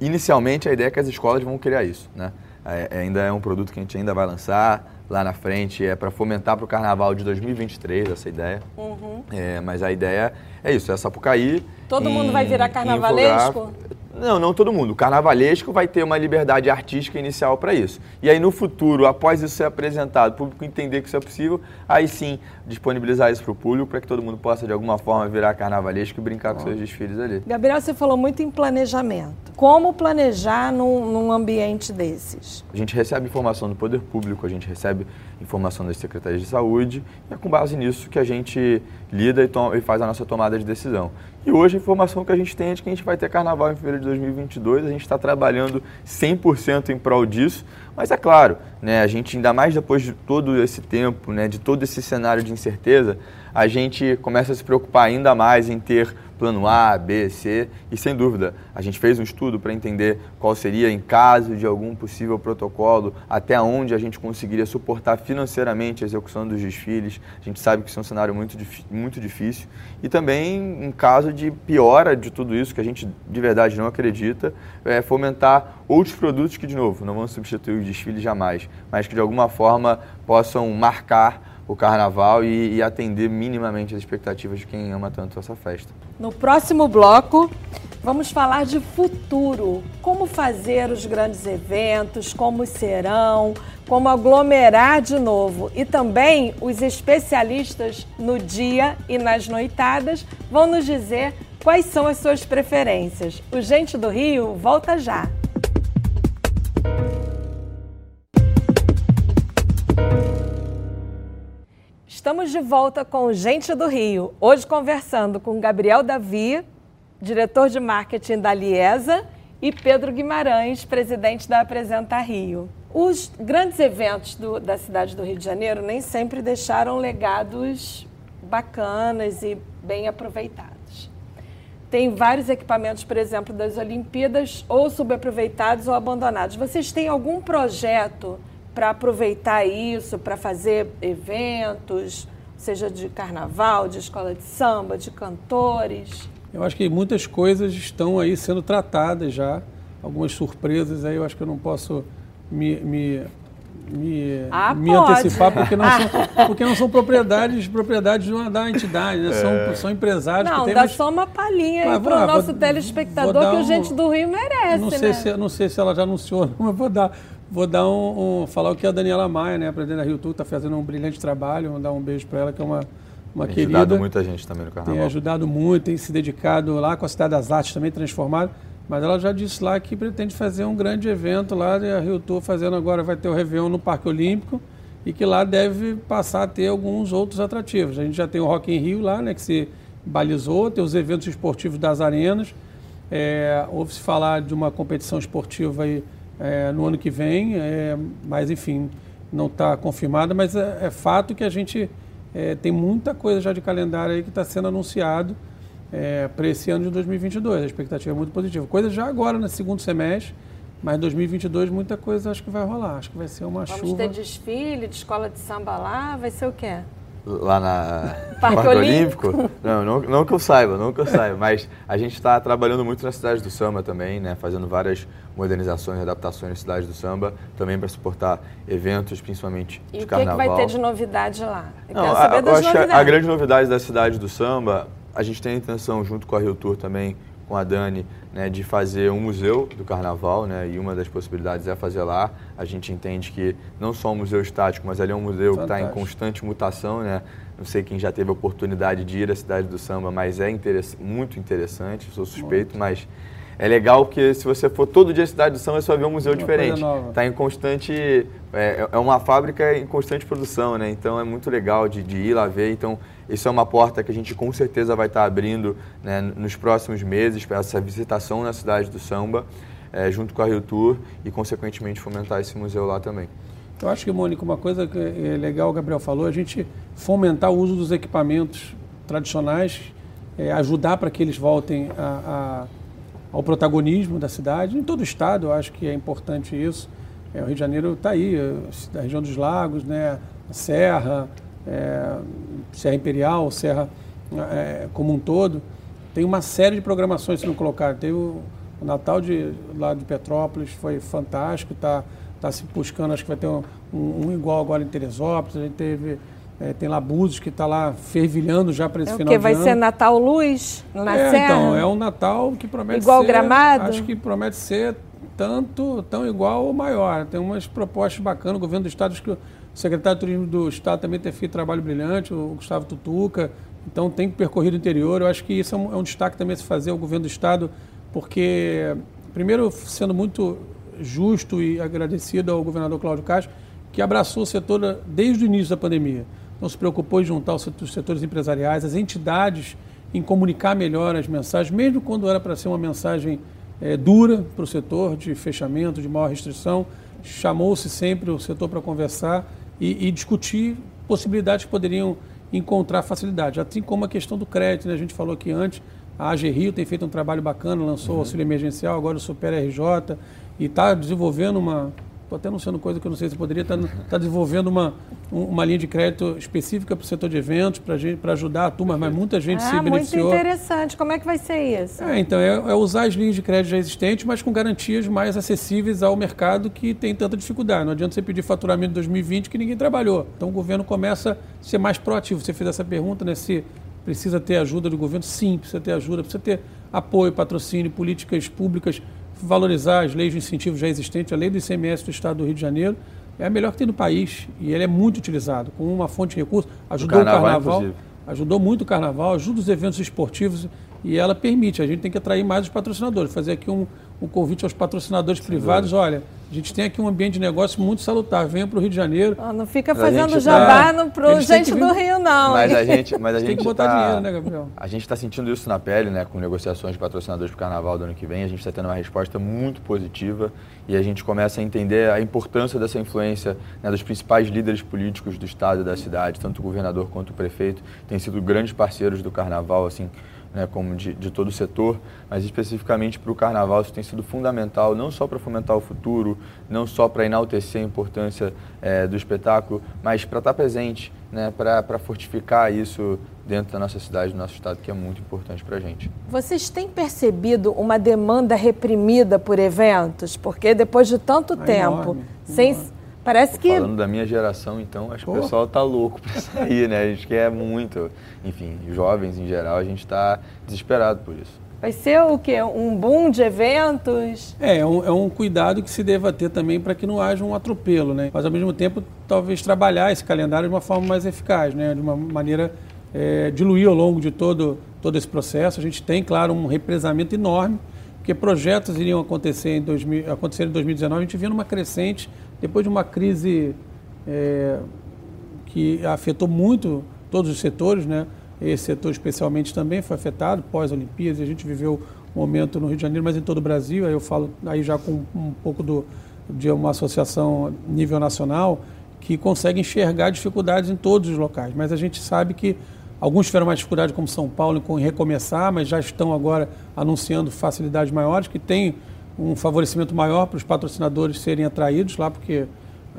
Inicialmente a ideia é que as escolas vão criar isso, né? É, é, ainda é um produto que a gente ainda vai lançar lá na frente, é para fomentar para o carnaval de 2023 essa ideia. Uhum. É, mas a ideia é isso, é Sapucaí. Todo mundo vai virar carnavalesco? Não, não todo mundo. O carnavalesco vai ter uma liberdade artística inicial para isso. E aí no futuro, após isso ser apresentado, o público entender que isso é possível, aí sim disponibilizar isso para o público para que todo mundo possa de alguma forma virar carnavalesco e brincar com seus desfiles ali. Gabriel, você falou muito em planejamento. Como planejar num, num ambiente desses? A gente recebe informação do poder público, a gente recebe informação das secretarias de saúde e é com base nisso que a gente lida e, e faz a nossa tomada de decisão. E hoje a informação que a gente tem é de que a gente vai ter carnaval em fevereiro de 2022, a gente está trabalhando 100% em prol disso, mas é claro, né, a gente ainda mais depois de todo esse tempo, né, de todo esse cenário de incerteza, a gente começa a se preocupar ainda mais em ter plano A, B, C, e sem dúvida, a gente fez um estudo para entender qual seria, em caso de algum possível protocolo, até onde a gente conseguiria suportar financeiramente a execução dos desfiles. A gente sabe que isso é um cenário muito, muito difícil. E também, em caso de piora de tudo isso, que a gente de verdade não acredita, é fomentar outros produtos que, de novo, não vão substituir os desfiles jamais, mas que de alguma forma possam marcar o carnaval e, e atender minimamente as expectativas de quem ama tanto essa festa. No próximo bloco, vamos falar de futuro. Como fazer os grandes eventos, como serão, como aglomerar de novo. E também os especialistas no dia e nas noitadas vão nos dizer quais são as suas preferências. O Gente do Rio volta já. Estamos de volta com Gente do Rio, hoje conversando com Gabriel Davi, diretor de marketing da Liesa, e Pedro Guimarães, presidente da Apresenta Rio. Os grandes eventos do- da cidade do Rio de Janeiro nem sempre deixaram legados bacanas e bem aproveitados. Tem vários equipamentos, por exemplo, das Olimpíadas, ou subaproveitados ou abandonados. Vocês têm algum projeto para aproveitar isso, para fazer eventos, seja de carnaval, de escola de samba, de cantores? Eu acho que muitas coisas estão aí sendo tratadas já, algumas surpresas aí eu acho que eu não posso me, me, me, Ah, me antecipar, porque não são, porque não são propriedades, propriedades de uma, da entidade, né? São, são empresários Não, que têm dá mas- só uma palhinha aí pro vou- nosso vou- telespectador vou que o um- Gente do Rio merece, não né? sei se não sei se ela já anunciou, não, mas vou dar vou dar um, um- falar o que a Daniela Maia, né, a presidente da Rio Tour, está fazendo um brilhante trabalho, vou dar um beijo para ela que é uma uma Tem querida. ajudado muita gente também no carnaval. Tem ajudado muito, tem se dedicado lá com a Cidade das Artes também transformado. Mas ela já disse lá que pretende fazer um grande evento lá, e a Rio Tour fazendo agora, vai ter o Réveillon no Parque Olímpico, e que lá deve passar a ter alguns outros atrativos. A gente já tem o Rock in Rio lá, né, que se balizou, tem os eventos esportivos das arenas. É, Ouve-se falar de uma competição esportiva aí, é, no ano que vem, é, mas enfim, não está confirmada, mas é, é fato que a gente é, tem muita coisa já de calendário aí que está sendo anunciado para esse ano de 2022. A expectativa é muito positiva. Coisa já agora, no segundo semestre, mas 2022 muita coisa acho que vai rolar. Acho que vai ser uma Vamos chuva. ter desfile de escola de samba lá, vai ser o quê? Lá na Parque no Olímpico? Não, não, não que eu saiba, não que eu saiba, mas a gente está trabalhando muito na cidade do samba também, né? Fazendo várias modernizações, adaptações na cidade do samba, também para suportar eventos, principalmente E de o que, é que carnaval. vai ter de novidade lá? Eu Não, a- eu acho que a grande novidade da cidade do samba, a gente tem a intenção, junto com a Rio Tour também, com a Dani, né, de fazer um museu do carnaval, né, e uma das possibilidades é fazer lá. A gente entende que não só um museu estático, mas ali é um museu que está em Fantástico. constante mutação, né? Não sei quem já teve a oportunidade de ir à cidade do samba, mas é interess- muito interessante, sou suspeito, mas é legal porque se você for todo dia à cidade do samba, você vai ver um museu Uma diferente. Está em constante. É, é uma fábrica em constante produção, né? Então é muito legal de, de ir lá ver. Então, isso é uma porta que a gente com certeza vai estar abrindo né, nos próximos meses para essa visitação na cidade do samba, é, junto com a Rio Tour e, consequentemente, fomentar esse museu lá também. Eu acho que, Mônica, uma coisa que é legal, o Gabriel falou, a gente fomentar o uso dos equipamentos tradicionais, é, ajudar para que eles voltem a- a- ao protagonismo da cidade. Em todo o estado, eu acho que é importante isso. É, o Rio de Janeiro está aí, a região dos lagos, né, a Serra, é, Serra Imperial, Serra é, como um todo. Tem uma série de programações sendo colocadas. Teve o, o Natal de, lá de Petrópolis, foi fantástico, está tá se buscando, acho que vai ter um, um- um igual agora em Teresópolis, a gente teve, é, tem lá Búzios que está lá fervilhando já para esse É final que vai ano. ser Natal Luz na é, Serra? então, é um Natal que promete Igual ser... Gramado? Acho que promete ser tanto, tão igual ou maior. Tem umas propostas bacanas, o governo do Estado, acho que o secretário de Turismo do Estado também tem feito trabalho brilhante, o Gustavo Tutuca, então tem percorrido o interior. Eu acho que isso é um, é um destaque também se fazer o governo do Estado, porque, primeiro, sendo muito justo e agradecido ao governador Cláudio Castro, que abraçou o setor desde o início da pandemia. Não se preocupou em juntar os setores empresariais, as entidades, em comunicar melhor as mensagens, mesmo quando era para ser uma mensagem eh, dura para o setor, de fechamento, de maior restrição. Chamou-se sempre o setor para conversar e, e discutir possibilidades que poderiam encontrar facilidade. Assim como a questão do crédito, né? a gente falou aqui antes, a AG Rio tem feito um trabalho bacana, lançou o auxílio emergencial, agora o Super RJ, e está desenvolvendo uma. Estou até anunciando coisa que eu não sei se poderia estar tá, desenvolvendo uma, um- uma linha de crédito específica para o setor de eventos, para ajudar a turma, mas muita gente se Ah, muito beneficiou. interessante. Como é que vai ser isso? É, então, é, é usar as linhas de crédito já existentes, mas com garantias mais acessíveis ao mercado que tem tanta dificuldade. Não adianta você pedir faturamento em 2020 que ninguém trabalhou. Então o governo começa a ser mais proativo. Você fez essa pergunta, né? Se precisa ter ajuda do governo? Sim, precisa ter ajuda, precisa ter apoio, patrocínio, políticas públicas, valorizar as leis de incentivo já existentes. A lei do ICMS do Estado do Rio de Janeiro é a melhor que tem no país e ele é muito utilizado, com uma fonte de recursos. Ajudou o carnaval, carnaval inclusive. ajudou muito o carnaval, ajuda os eventos esportivos e ela permite. A gente tem que atrair mais os patrocinadores, fazer aqui um, um convite aos patrocinadores privados. Olha, a gente tem aqui um ambiente de negócio muito salutar. Venha para o Rio de Janeiro. Não fica fazendo gente jabá tá- Eles têm gente que do vir- Rio, não. Mas a gente, mas a Tem gente que botar tá- dinheiro, né, Gabriel? A gente está sentindo isso na pele, né, com negociações de patrocinadores para o carnaval do ano que vem. A gente está tendo uma resposta muito positiva e a gente começa a entender a importância dessa influência né, dos principais líderes políticos do estado e da cidade, tanto o governador quanto o prefeito, têm sido grandes parceiros do carnaval, assim, né, como de, de todo o setor, mas especificamente para o carnaval isso tem sido fundamental, não só para fomentar o futuro, não só para enaltecer a importância eh, do espetáculo, mas para estar presente, né, para fortificar isso dentro da nossa cidade, do nosso estado, que é muito importante para a gente. Vocês têm percebido uma demanda reprimida por eventos? Porque depois de tanto Ah, tempo, enorme, sem, enorme. Parece que. Falando da minha geração, então, acho que o pessoal tá louco pra sair, né? A gente quer muito. Enfim, jovens em geral, a gente está desesperado por isso. Vai ser o quê? Um boom de eventos? É, é um, é um cuidado que se deva ter também para que não haja um atropelo, né? Mas ao mesmo tempo, talvez trabalhar esse calendário de uma forma mais eficaz, né? De uma maneira é, diluir ao longo de todo, todo esse processo. A gente tem, claro, um represamento enorme, porque projetos iriam acontecer em, 2000, acontecer em 2019, a gente via numa crescente, depois de uma crise é, que afetou muito todos os setores, né? Esse setor especialmente também foi afetado pós-Olimpíadas. A gente viveu um momento no Rio de Janeiro, mas em todo o Brasil. Aí eu falo aí já com um pouco do, de uma associação nível nacional que consegue enxergar dificuldades em todos os locais. Mas a gente sabe que alguns tiveram mais dificuldade, como São Paulo, em recomeçar, mas já estão agora anunciando facilidades maiores, que tem um favorecimento maior para os patrocinadores serem atraídos lá, porque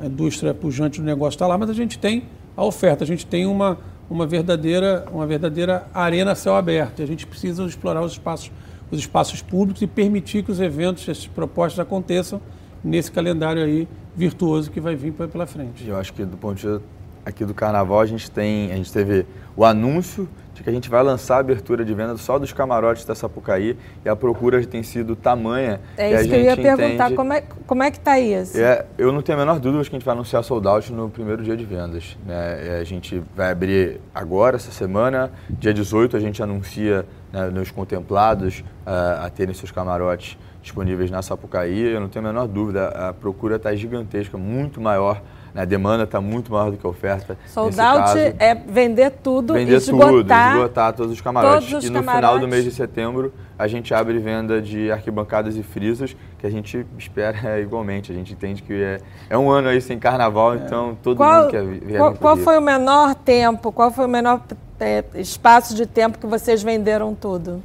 a indústria pujante do negócio está lá, mas a gente tem a oferta, a gente tem uma, uma verdadeira, uma verdadeira arena céu aberto. E a gente precisa explorar os espaços, os espaços públicos e permitir que os eventos, essas propostas aconteçam nesse calendário aí virtuoso que vai vir pela frente. Eu acho que do ponto de vista aqui do Carnaval a gente tem, a gente teve o anúncio de que a gente vai lançar a abertura de venda só dos camarotes da Sapucaí e a procura tem sido tamanha. É isso que eu ia perguntar, como é, como é que está isso? É, eu não tenho a menor dúvida de que a gente vai anunciar sold out no primeiro dia de vendas. né? A gente vai abrir agora, essa semana, dia 18 a gente anuncia né, nos contemplados ah, a terem seus camarotes disponíveis na Sapucaí. Eu não tenho a menor dúvida, a procura está gigantesca, muito maior. Né? A demanda está muito maior do que a oferta. Sold out caso, é vender tudo, Vender esgotar, tudo, esgotar todos os camarotes. todos os e no final camarotes. do mês de setembro, a gente abre venda de arquibancadas e frisas, que a gente espera igualmente. A gente entende que é, é um ano aí sem carnaval, então todo Qual, mundo quer vir qual, qual foi o menor tempo, qual foi o menor é, espaço de tempo que vocês venderam tudo?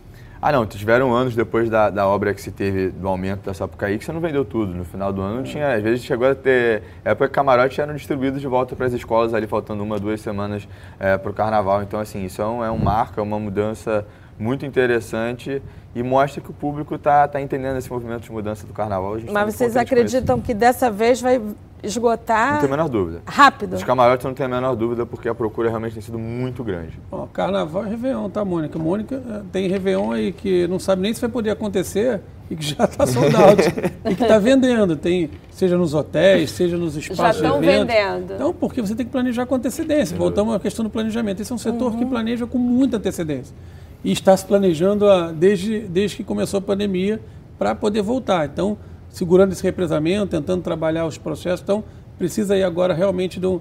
Ah, não, tiveram anos depois da, da obra que se teve do aumento da Sapucaí que você não vendeu tudo. No final do ano tinha, às vezes chegou a ter. Época que camarotes eram distribuídos de volta para as escolas ali, faltando uma, duas semanas para o carnaval. Então, assim, isso é um, é um marco, é uma mudança muito interessante e mostra que o público está tá entendendo esse movimento de mudança do carnaval. A gente Mas vocês isso. acreditam que dessa vez vai esgotar Não tenho a menor dúvida. rápido? Os camarotes não tenho a menor dúvida porque a procura realmente tem sido muito grande. Ó, carnaval e Réveillon, tá, Mônica? Mônica eh, tem Réveillon aí que não sabe nem se vai poder acontecer e que já está sold out. e que está vendendo. Tem, seja nos hotéis, seja nos espaços tão de eventos. vendendo. Então, porque você tem que planejar com antecedência. Voltamos à questão do planejamento. Esse é um setor Uhum. que planeja com muita antecedência. E está se planejando ah, desde, desde que começou a pandemia para poder voltar. Então, segurando esse represamento, tentando trabalhar os processos. Então, precisa aí agora realmente de um,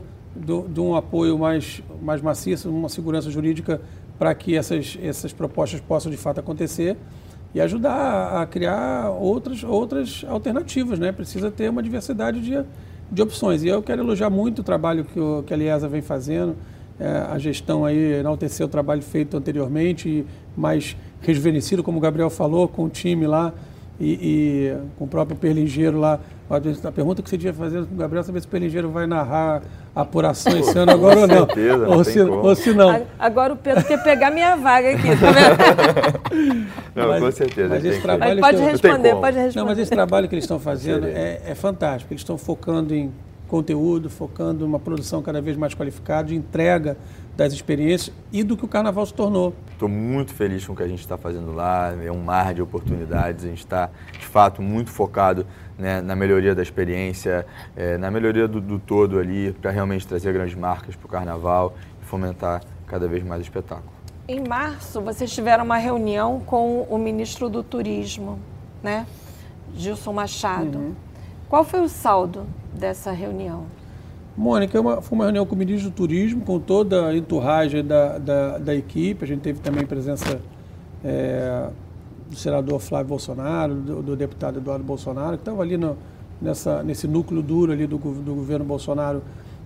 de, um apoio mais, mais maciço, uma segurança jurídica para que essas, essas propostas possam de fato acontecer e ajudar a, a criar outras, outras alternativas. Né? Precisa ter uma diversidade de, de opções. E eu quero elogiar muito o trabalho que, o, que a Liesa vem fazendo. É, a gestão aí enalteceu o trabalho feito anteriormente, mais rejuvenescido, como o Gabriel falou, com o time lá e, e com o próprio Perlingeiro lá. A pergunta que você devia fazer com o Gabriel é saber se o Perlingeiro vai narrar a apuração esse ano agora ou não. certeza, não ou, se, ou se não. Agora o Pedro quer pegar minha vaga aqui, tá vendo? Não, Mas- com certeza. Mas esse que- trabalho Pode responder, pode responder. Não, mas esse trabalho que eles estão fazendo é, é fantástico. Eles estão focando em conteúdo, focando uma produção cada vez mais qualificada, de entrega das experiências e do que o carnaval se tornou. Estou muito feliz com o que a gente está fazendo lá, é um mar de oportunidades, a gente está, de fato, muito focado né, na melhoria da experiência, eh, na melhoria do, do todo ali, para realmente trazer grandes marcas para o carnaval e fomentar cada vez mais o espetáculo. Em março, vocês tiveram uma reunião com o ministro do Turismo, né? Gilson Machado. Uhum. Qual foi o saldo dessa reunião? Mônica, é uma- foi uma reunião com o ministro do Turismo, com toda a enturragem da, da, da equipe. A gente teve também presença é, do senador Flávio Bolsonaro, do, do deputado Eduardo Bolsonaro, que estava ali no, nessa, nesse núcleo duro ali do, do governo Bolsonaro.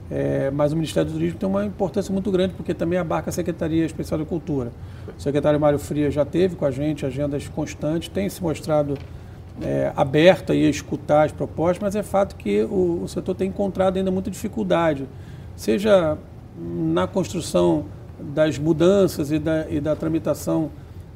É, mas o Ministério do Turismo tem uma importância muito grande, porque também abarca a Secretaria Especial da Cultura. O secretário Mário Frias já teve com a gente agendas constantes, tem se mostrado é, aberto aí a escutar as propostas, mas é fato que o, o setor tem encontrado ainda muita dificuldade, seja na construção das mudanças e da, e da tramitação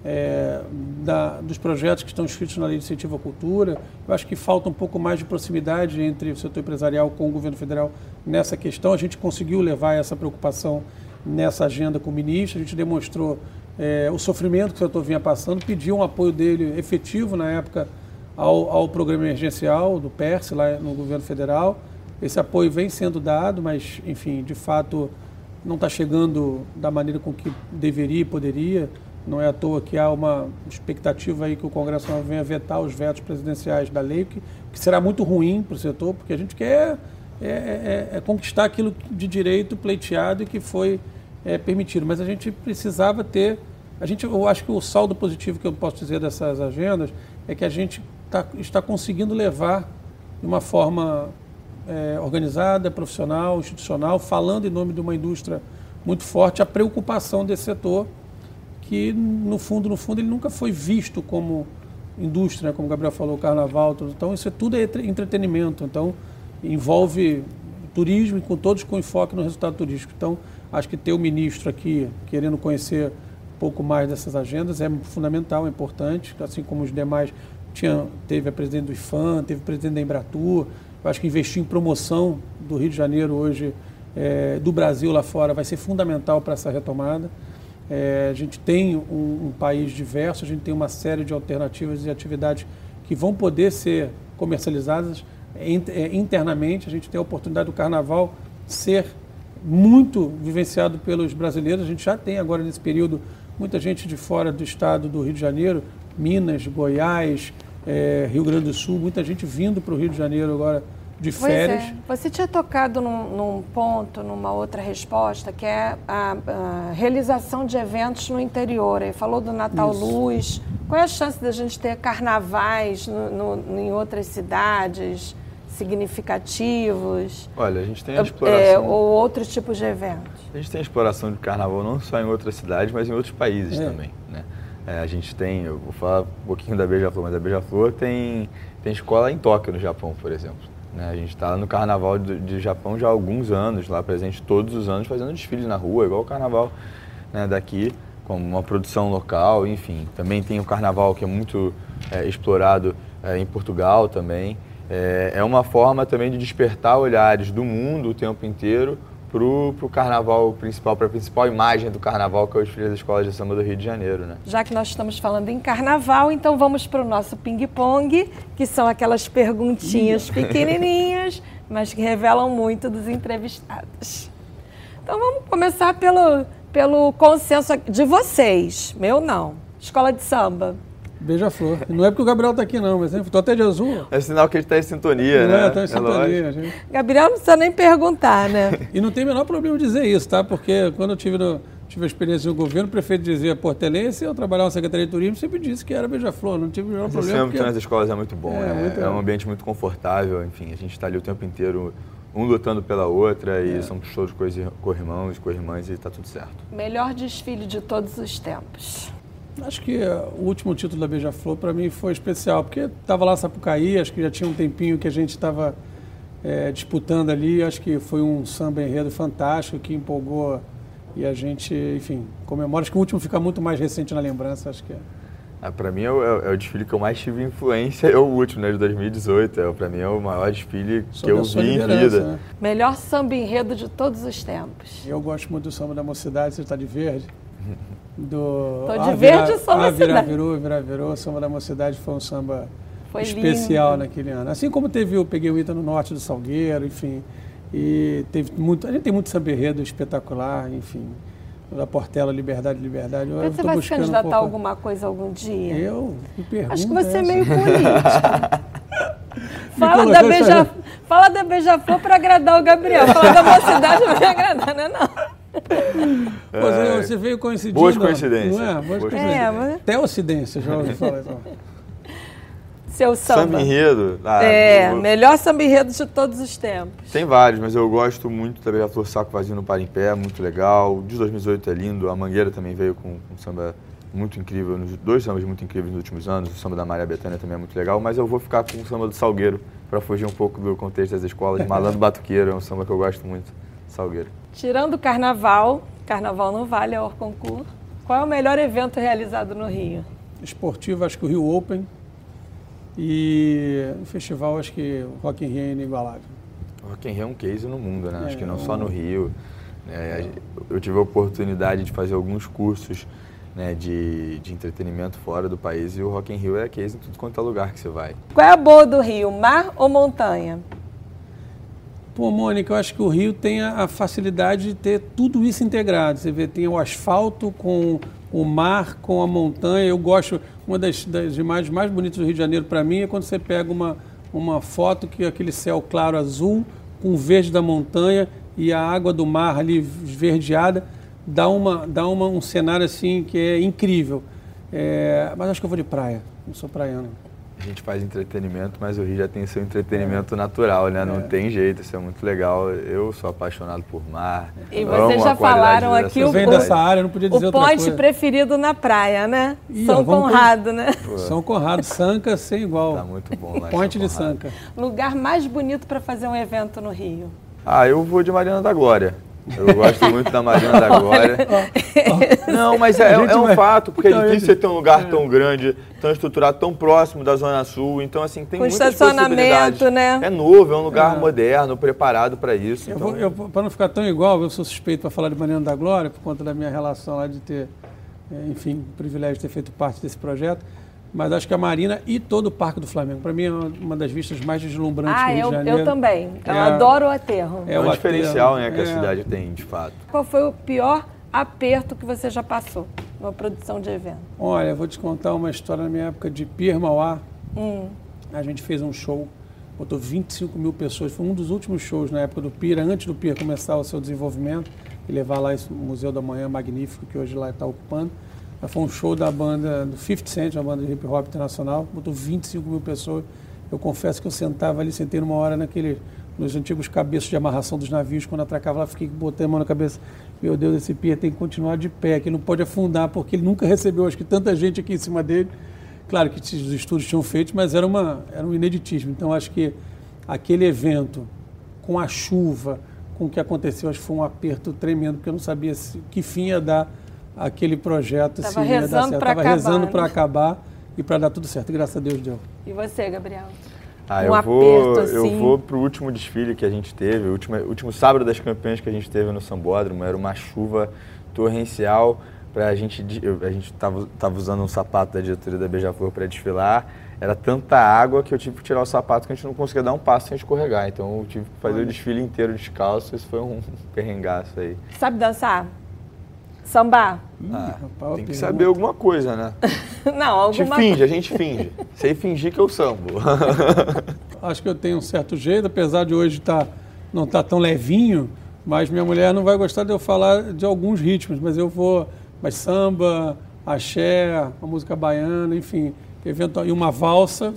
é, da, dos projetos que estão escritos na Lei de Incentivo à Cultura. Eu acho que falta um pouco mais de proximidade entre o setor empresarial com o governo federal nessa questão. A gente conseguiu levar essa preocupação nessa agenda com o ministro, a gente demonstrou é, o sofrimento que o setor vinha passando, pediu um apoio dele efetivo na época ao, ao programa emergencial do PERS, lá no governo federal. Esse apoio vem sendo dado, mas, enfim, de fato, não está chegando da maneira com que deveria e poderia. Não é à toa que há uma expectativa aí que o Congresso venha vetar os vetos presidenciais da lei, que, que será muito ruim para o setor, porque a gente quer é, é, é, conquistar aquilo de direito pleiteado e que foi é, permitido. Mas a gente precisava ter. A gente, eu acho que o saldo positivo que eu posso dizer dessas agendas é que a gente tá, está conseguindo levar de uma forma é, organizada, profissional, institucional, falando em nome de uma indústria muito forte, a preocupação desse setor que no fundo, no fundo, ele nunca foi visto como indústria, como o Gabriel falou, carnaval, tudo. então isso é tudo é entretenimento, então envolve turismo com todos com enfoque no resultado turístico. Então, acho que ter o ministro aqui querendo conhecer um pouco mais dessas agendas é fundamental, é importante, assim como os demais tinha, teve a presidente do IFAM, teve o presidente da Embratur. Eu acho que investir em promoção do Rio de Janeiro hoje, é, do Brasil lá fora, vai ser fundamental para essa retomada. É, a gente tem um, um, país diverso, a gente tem uma série de alternativas e atividades que vão poder ser comercializadas é, internamente. A gente tem a oportunidade do carnaval ser muito vivenciado pelos brasileiros. A gente já tem agora nesse período muita gente de fora do estado do Rio de Janeiro, Minas, Goiás, é, Rio Grande do Sul, muita gente vindo para o Rio de Janeiro agora de férias. É. Você tinha tocado num, num, ponto, numa outra resposta, que é a, a, realização de eventos no interior. Aí falou do Natal Isso. Luz. Qual é a chance da gente ter carnavais no, no, em outras cidades significativos? Olha, a gente tem a é, exploração... É, ou outros tipos de eventos. A gente tem a exploração de carnaval não só em outras cidades, mas em outros países é. também? É, a gente tem, eu vou falar um pouquinho da Beija-Flor, mas a Beija-Flor tem, tem escola em Tóquio, no Japão, por exemplo. Né? A gente está no Carnaval do, de Japão já há alguns anos, lá presente todos os anos, fazendo desfiles na rua, igual o Carnaval né, daqui, com uma produção local, enfim. Também tem o Carnaval que é muito é, explorado é, em Portugal também. É, é uma forma também de despertar olhares do mundo o tempo inteiro para o carnaval principal, para a principal imagem do carnaval, que é o desfile das escolas de samba do Rio de Janeiro. Né? Já que nós estamos falando em carnaval, então vamos para o nosso ping-pong, que são aquelas perguntinhas pequenininhas, mas que revelam muito dos entrevistados. Então vamos começar pelo, pelo consenso de vocês, meu não. Escola de samba. Beija-flor. Não é porque o Gabriel está aqui, não, mas estou até de azul. É sinal que ele está em sintonia, né? Está em é sintonia. Gente. Gabriel não precisa nem perguntar, né? e não tem o menor problema dizer isso, tá? Porque quando eu tive, no, tive a experiência no governo, o prefeito dizia portelense, eu trabalhava na Secretaria de Turismo, sempre disse que era Beija-Flor. Não tive o menor problema. Sempre porque... nas escolas é muito bom, é, né? Muito... é um ambiente muito confortável, enfim, a gente está ali o tempo inteiro um lutando pela outra e é. somos todos co-irmãos, co-irmãs e está tudo certo. Melhor desfile de todos os tempos. Acho que o último título da Beija-Flor para mim foi especial, porque estava lá Sapucaí, acho que já tinha um tempinho que a gente estava é, disputando ali, acho que foi um samba enredo fantástico que empolgou e a gente, enfim, comemora. Acho que o último fica muito mais recente na lembrança, acho que é. Ah, para mim é o, é o, desfile que eu mais tive influência, é o último, né, de 2018. É, para mim é o maior desfile que eu vi em vida. Né? Melhor samba enredo de todos os tempos. Eu gosto muito do samba da mocidade, você está de verde. do. Tô de ah, verde vira, samba ah, vira, virou, vira, virou. O samba da mocidade foi um samba foi especial lindo. naquele ano. Assim como teve o Peguei o Ita no Norte do Salgueiro, enfim. E teve muito. A gente tem muito samba enredo espetacular, enfim. Da Portela, Liberdade, Liberdade. Eu você vai se candidatar um pouco... alguma coisa algum dia? Eu? Me pergunto. Acho que você é meio político. Fala da, beija, fala da Beija-Flor para agradar o Gabriel. Fala da mocidade não vai agradar, né? Não. É, você veio coincidindo. Boas coincidências. Não é? Boas coincidências. É, mas... Teocidência, já ouvi falar. Então. Seu samba. Samba enredo. Ah, é, eu... melhor samba enredo de todos os tempos. Tem vários, mas eu gosto muito da Beija-Flor Saco Vazio no Para em Pé, muito legal. O de 2018 é lindo. A Mangueira também veio com um samba muito incrível, dois sambas muito incríveis nos últimos anos. O samba da Maria Bethânia também é muito legal, mas eu vou ficar com o samba do Salgueiro para fugir um pouco do contexto das escolas. Malandro Batuqueiro é um samba que eu gosto muito. Salgueiro. Tirando o carnaval, carnaval não vale a Orconcourt. Qual é o melhor evento realizado no Rio? Esportivo, acho que o Rio Open. E no festival, acho que o Rock in Rio é inigualável. O Rock in Rio é um case no mundo, né? Acho É, que não é só no Rio. né? Eu tive a oportunidade de fazer alguns cursos né, de, de entretenimento fora do país e o Rock in Rio é case em tudo quanto é lugar que você vai. Qual é a boa do Rio, mar ou montanha? Pô, Mônica, eu acho que o Rio tem a, facilidade de ter tudo isso integrado. Você vê, tem o asfalto com o mar, com a montanha. Eu gosto, uma das, das imagens mais bonitas do Rio de Janeiro para mim é quando você pega uma, uma foto que aquele céu claro azul com o verde da montanha e a água do mar ali esverdeada dá, uma, dá uma, um cenário assim que é incrível. É, mas acho que eu vou de praia, não sou praiano. A gente faz entretenimento, mas o Rio já tem seu entretenimento natural, né? Não tem jeito, isso é muito legal. Eu sou apaixonado por mar. E vocês já falaram aqui o, Vem o, dessa área, não podia dizer o outra ponte coisa. preferido na praia, né? Ih, São ó, Conrado, né? São Conrado, Sanca sem igual. Tá muito bom lá Ponte de. Sanca. Lugar mais bonito para fazer um evento no Rio. Ah, eu vou de Mariana da Glória. Eu gosto muito da Mariana da Glória. Não, mas é, é um fato, porque é difícil você ter um lugar tão grande, tão estruturado, tão próximo da Zona Sul. Então, assim, tem Com muitas estacionamento, possibilidades. né? É novo, é um lugar moderno, preparado para isso. Então, para não ficar tão igual, eu sou suspeito para falar de Mariana da Glória, por conta da minha relação lá de ter, eh, enfim, o privilégio de ter feito parte desse projeto. Mas acho que a Marina e todo o Parque do Flamengo, para mim, é uma das vistas mais deslumbrantes Ah, do Rio eu, de Janeiro. eu também. Eu É a- adoro o aterro. é um o diferencial aterro, né, que a é. cidade tem, de fato. Qual foi o pior aperto que você já passou numa produção de evento? Olha, eu vou te contar uma história na minha época de Pier Mauá. Hum. A gente fez um show, botou 25 mil pessoas. Foi um dos últimos shows na época do Pier, antes do Pier começar o seu desenvolvimento e levar lá esse Museu da Manhã magnífico que hoje lá está ocupando. Foi um show da banda do 50 Cent, uma banda de hip hop internacional, botou 25 mil pessoas. Eu confesso que eu sentava ali, sentei numa hora naquele, nos antigos cabeços de amarração dos navios, quando atracava lá, fiquei botando a mão na cabeça. Meu Deus, esse pier tem que continuar de pé, que não pode afundar, porque ele nunca recebeu, acho que tanta gente aqui em cima dele. Claro que os estudos tinham feito, mas era, uma, era um ineditismo. Então, acho que aquele evento, com a chuva, com o que aconteceu, acho que foi um aperto tremendo, porque eu não sabia se, que fim ia dar aquele projeto. Tava se ia dar certo. pra Tava acabar, rezando né? para acabar e para dar tudo certo. Graças a Deus deu. E você, Gabriel? Ah, Um eu aperto, vou, assim. eu vou pro último desfile que a gente teve, o último, último sábado das campeãs que a gente teve no Sambódromo, era uma chuva torrencial pra gente, a gente tava, tava usando um sapato da diretoria da Beija-Flor para desfilar, era tanta água que eu tive que tirar o sapato que a gente não conseguia dar um passo sem escorregar, então eu tive que fazer o desfile inteiro descalço, isso foi um perrengaço aí. Sabe dançar? Sambar? Ah, tem que saber alguma coisa, né? Não, A gente alguma finge, a gente finge. Sei fingir que eu sambo. Acho que eu tenho um certo jeito, apesar de hoje tá, não estar tão levinho, mas minha mulher não vai gostar de eu falar de alguns ritmos, mas eu vou, mas samba, axé, a música baiana, enfim, eventual, e uma valsa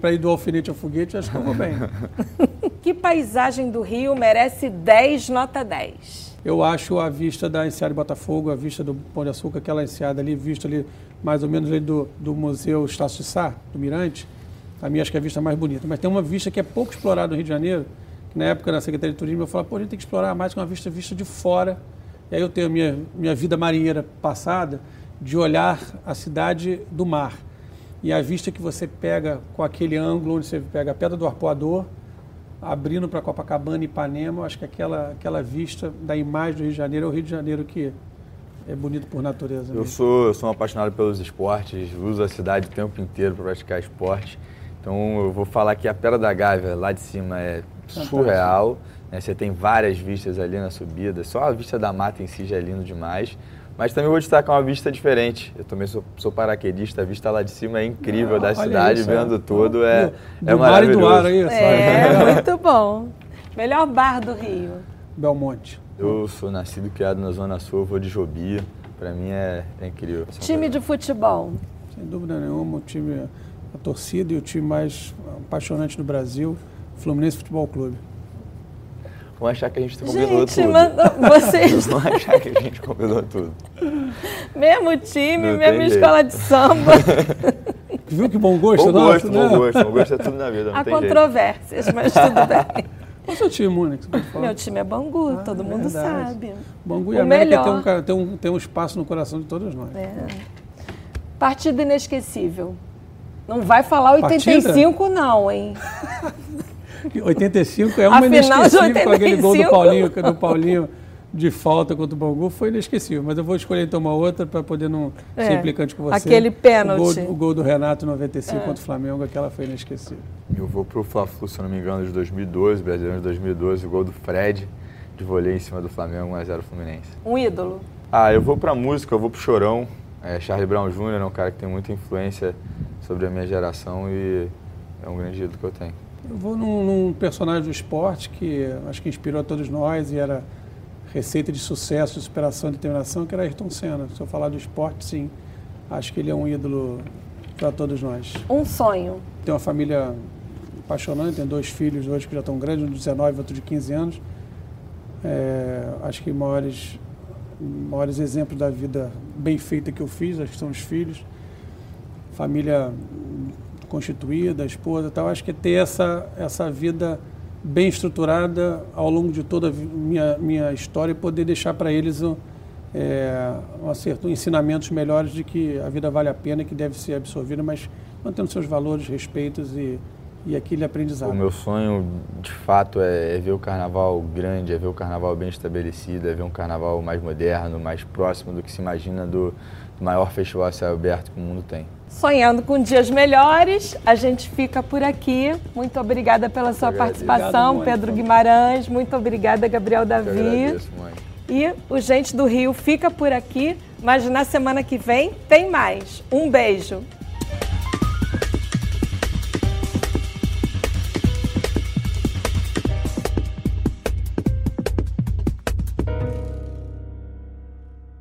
para ir do alfinete ao foguete, acho que eu vou bem. Que paisagem do Rio merece 10 nota 10? Eu acho a vista da enseada de Botafogo, a vista do Pão de Açúcar, aquela enseada ali, vista ali mais ou menos ali do, do Museu Estácio de Sá, do Mirante, a minha acho que é a vista mais bonita. Mas tem uma vista que é pouco explorada no Rio de Janeiro, que na época na Secretaria de Turismo eu falava, pô, a gente tem que explorar mais que uma vista vista de fora. E aí eu tenho a minha, minha vida marinheira passada de olhar a cidade do mar. E a vista que você pega com aquele ângulo onde você pega a Pedra do Arpoador, abrindo para Copacabana e Ipanema, eu acho que aquela, aquela vista da imagem do Rio de Janeiro é o Rio de Janeiro que é bonito por natureza. Eu mesmo. sou, eu sou um apaixonado pelos esportes, uso a cidade o tempo inteiro para praticar esporte. Então eu vou falar que a Pedra da Gávea lá de cima é surreal. né? Você tem várias vistas ali na subida, só a vista da mata em si já é lindo demais. Mas também vou destacar uma vista diferente. Eu também sou, sou paraquedista, a vista lá de cima é incrível Ah, da cidade, isso, vendo é. tudo, é, Do- é do mar e do maravilhoso. ar aí, só. É, muito bom. Melhor bar do Rio? Belmonte. Eu sou nascido e criado na Zona Sul, vou de Jobi. Pra mim é, é incrível. Time de futebol? Sem dúvida nenhuma, o time, a torcida e o time mais apaixonante do Brasil, Fluminense Futebol Clube. Vão achar que a gente combinou Gente, tudo. mandou- vocês- Vão achar que a gente combinou tudo. Mesmo time, Não mesma escola jeito. de samba. Viu que bom gosto, Bom nosso, gosto, né? bom gosto. Bom gosto é tudo na vida, não Há tem jeito. controvérsias, mas tudo bem. Qual é o seu time, Mônica? Meu time é Bangu, ah, todo mundo verdade. sabe. Bangu e o América tem um, tem, um, tem um espaço no coração de todos nós. É. Partida inesquecível. Não vai falar 85 Partida? não, hein? 85 é uma inesquecível com aquele gol do Paulinho, do Paulinho de falta contra o Bangu foi inesquecível. Mas eu vou escolher então uma outra para poder não é, ser implicante com você. Aquele pênalti. O gol, o gol do Renato 95 é. contra o Flamengo, aquela foi inesquecível. Eu vou para o Fla-Flu, se não me engano, de 2012, brasileiro de 2012, o gol do Fred de vôlei em cima do Flamengo, 1x0 Fluminense. Um ídolo? Ah, eu vou para música, eu vou para o Chorão. É, Charlie Brown Jr. é um cara que tem muita influência sobre a minha geração e é um grande ídolo que eu tenho. Eu vou num, num personagem do esporte que acho que inspirou a todos nós e era receita de sucesso, de superação e determinação, que era Ayrton Senna. Se eu falar do esporte, sim, acho que ele é um ídolo para todos nós. Um sonho. Tem uma família apaixonante, tem dois filhos hoje que já estão grandes, um de 19 e outro de 15 anos. É, acho que maiores, maiores exemplos da vida bem feita que eu fiz, acho que são os filhos. Família constituída, esposa tal. Acho que é ter essa, essa vida bem estruturada ao longo de toda a minha, minha história e poder deixar para eles um, é, um acerto, ensinamentos melhores de que a vida vale a pena e que deve ser absorvida, mas mantendo seus valores, respeitos e, e aquele aprendizado. O meu sonho, de fato, é, é, ver o carnaval grande, é ver o carnaval bem estabelecido, é ver um carnaval mais moderno, mais próximo do que se imagina do, do maior festival a céu aberto que o mundo tem sonhando com dias melhores. A gente fica por aqui. Muito obrigada pela sua participação, Obrigado, Pedro Guimarães. Muito obrigada, Gabriel Davi. Agradeço, e o Gente do Rio fica por aqui, mas na semana que vem tem mais. Um beijo.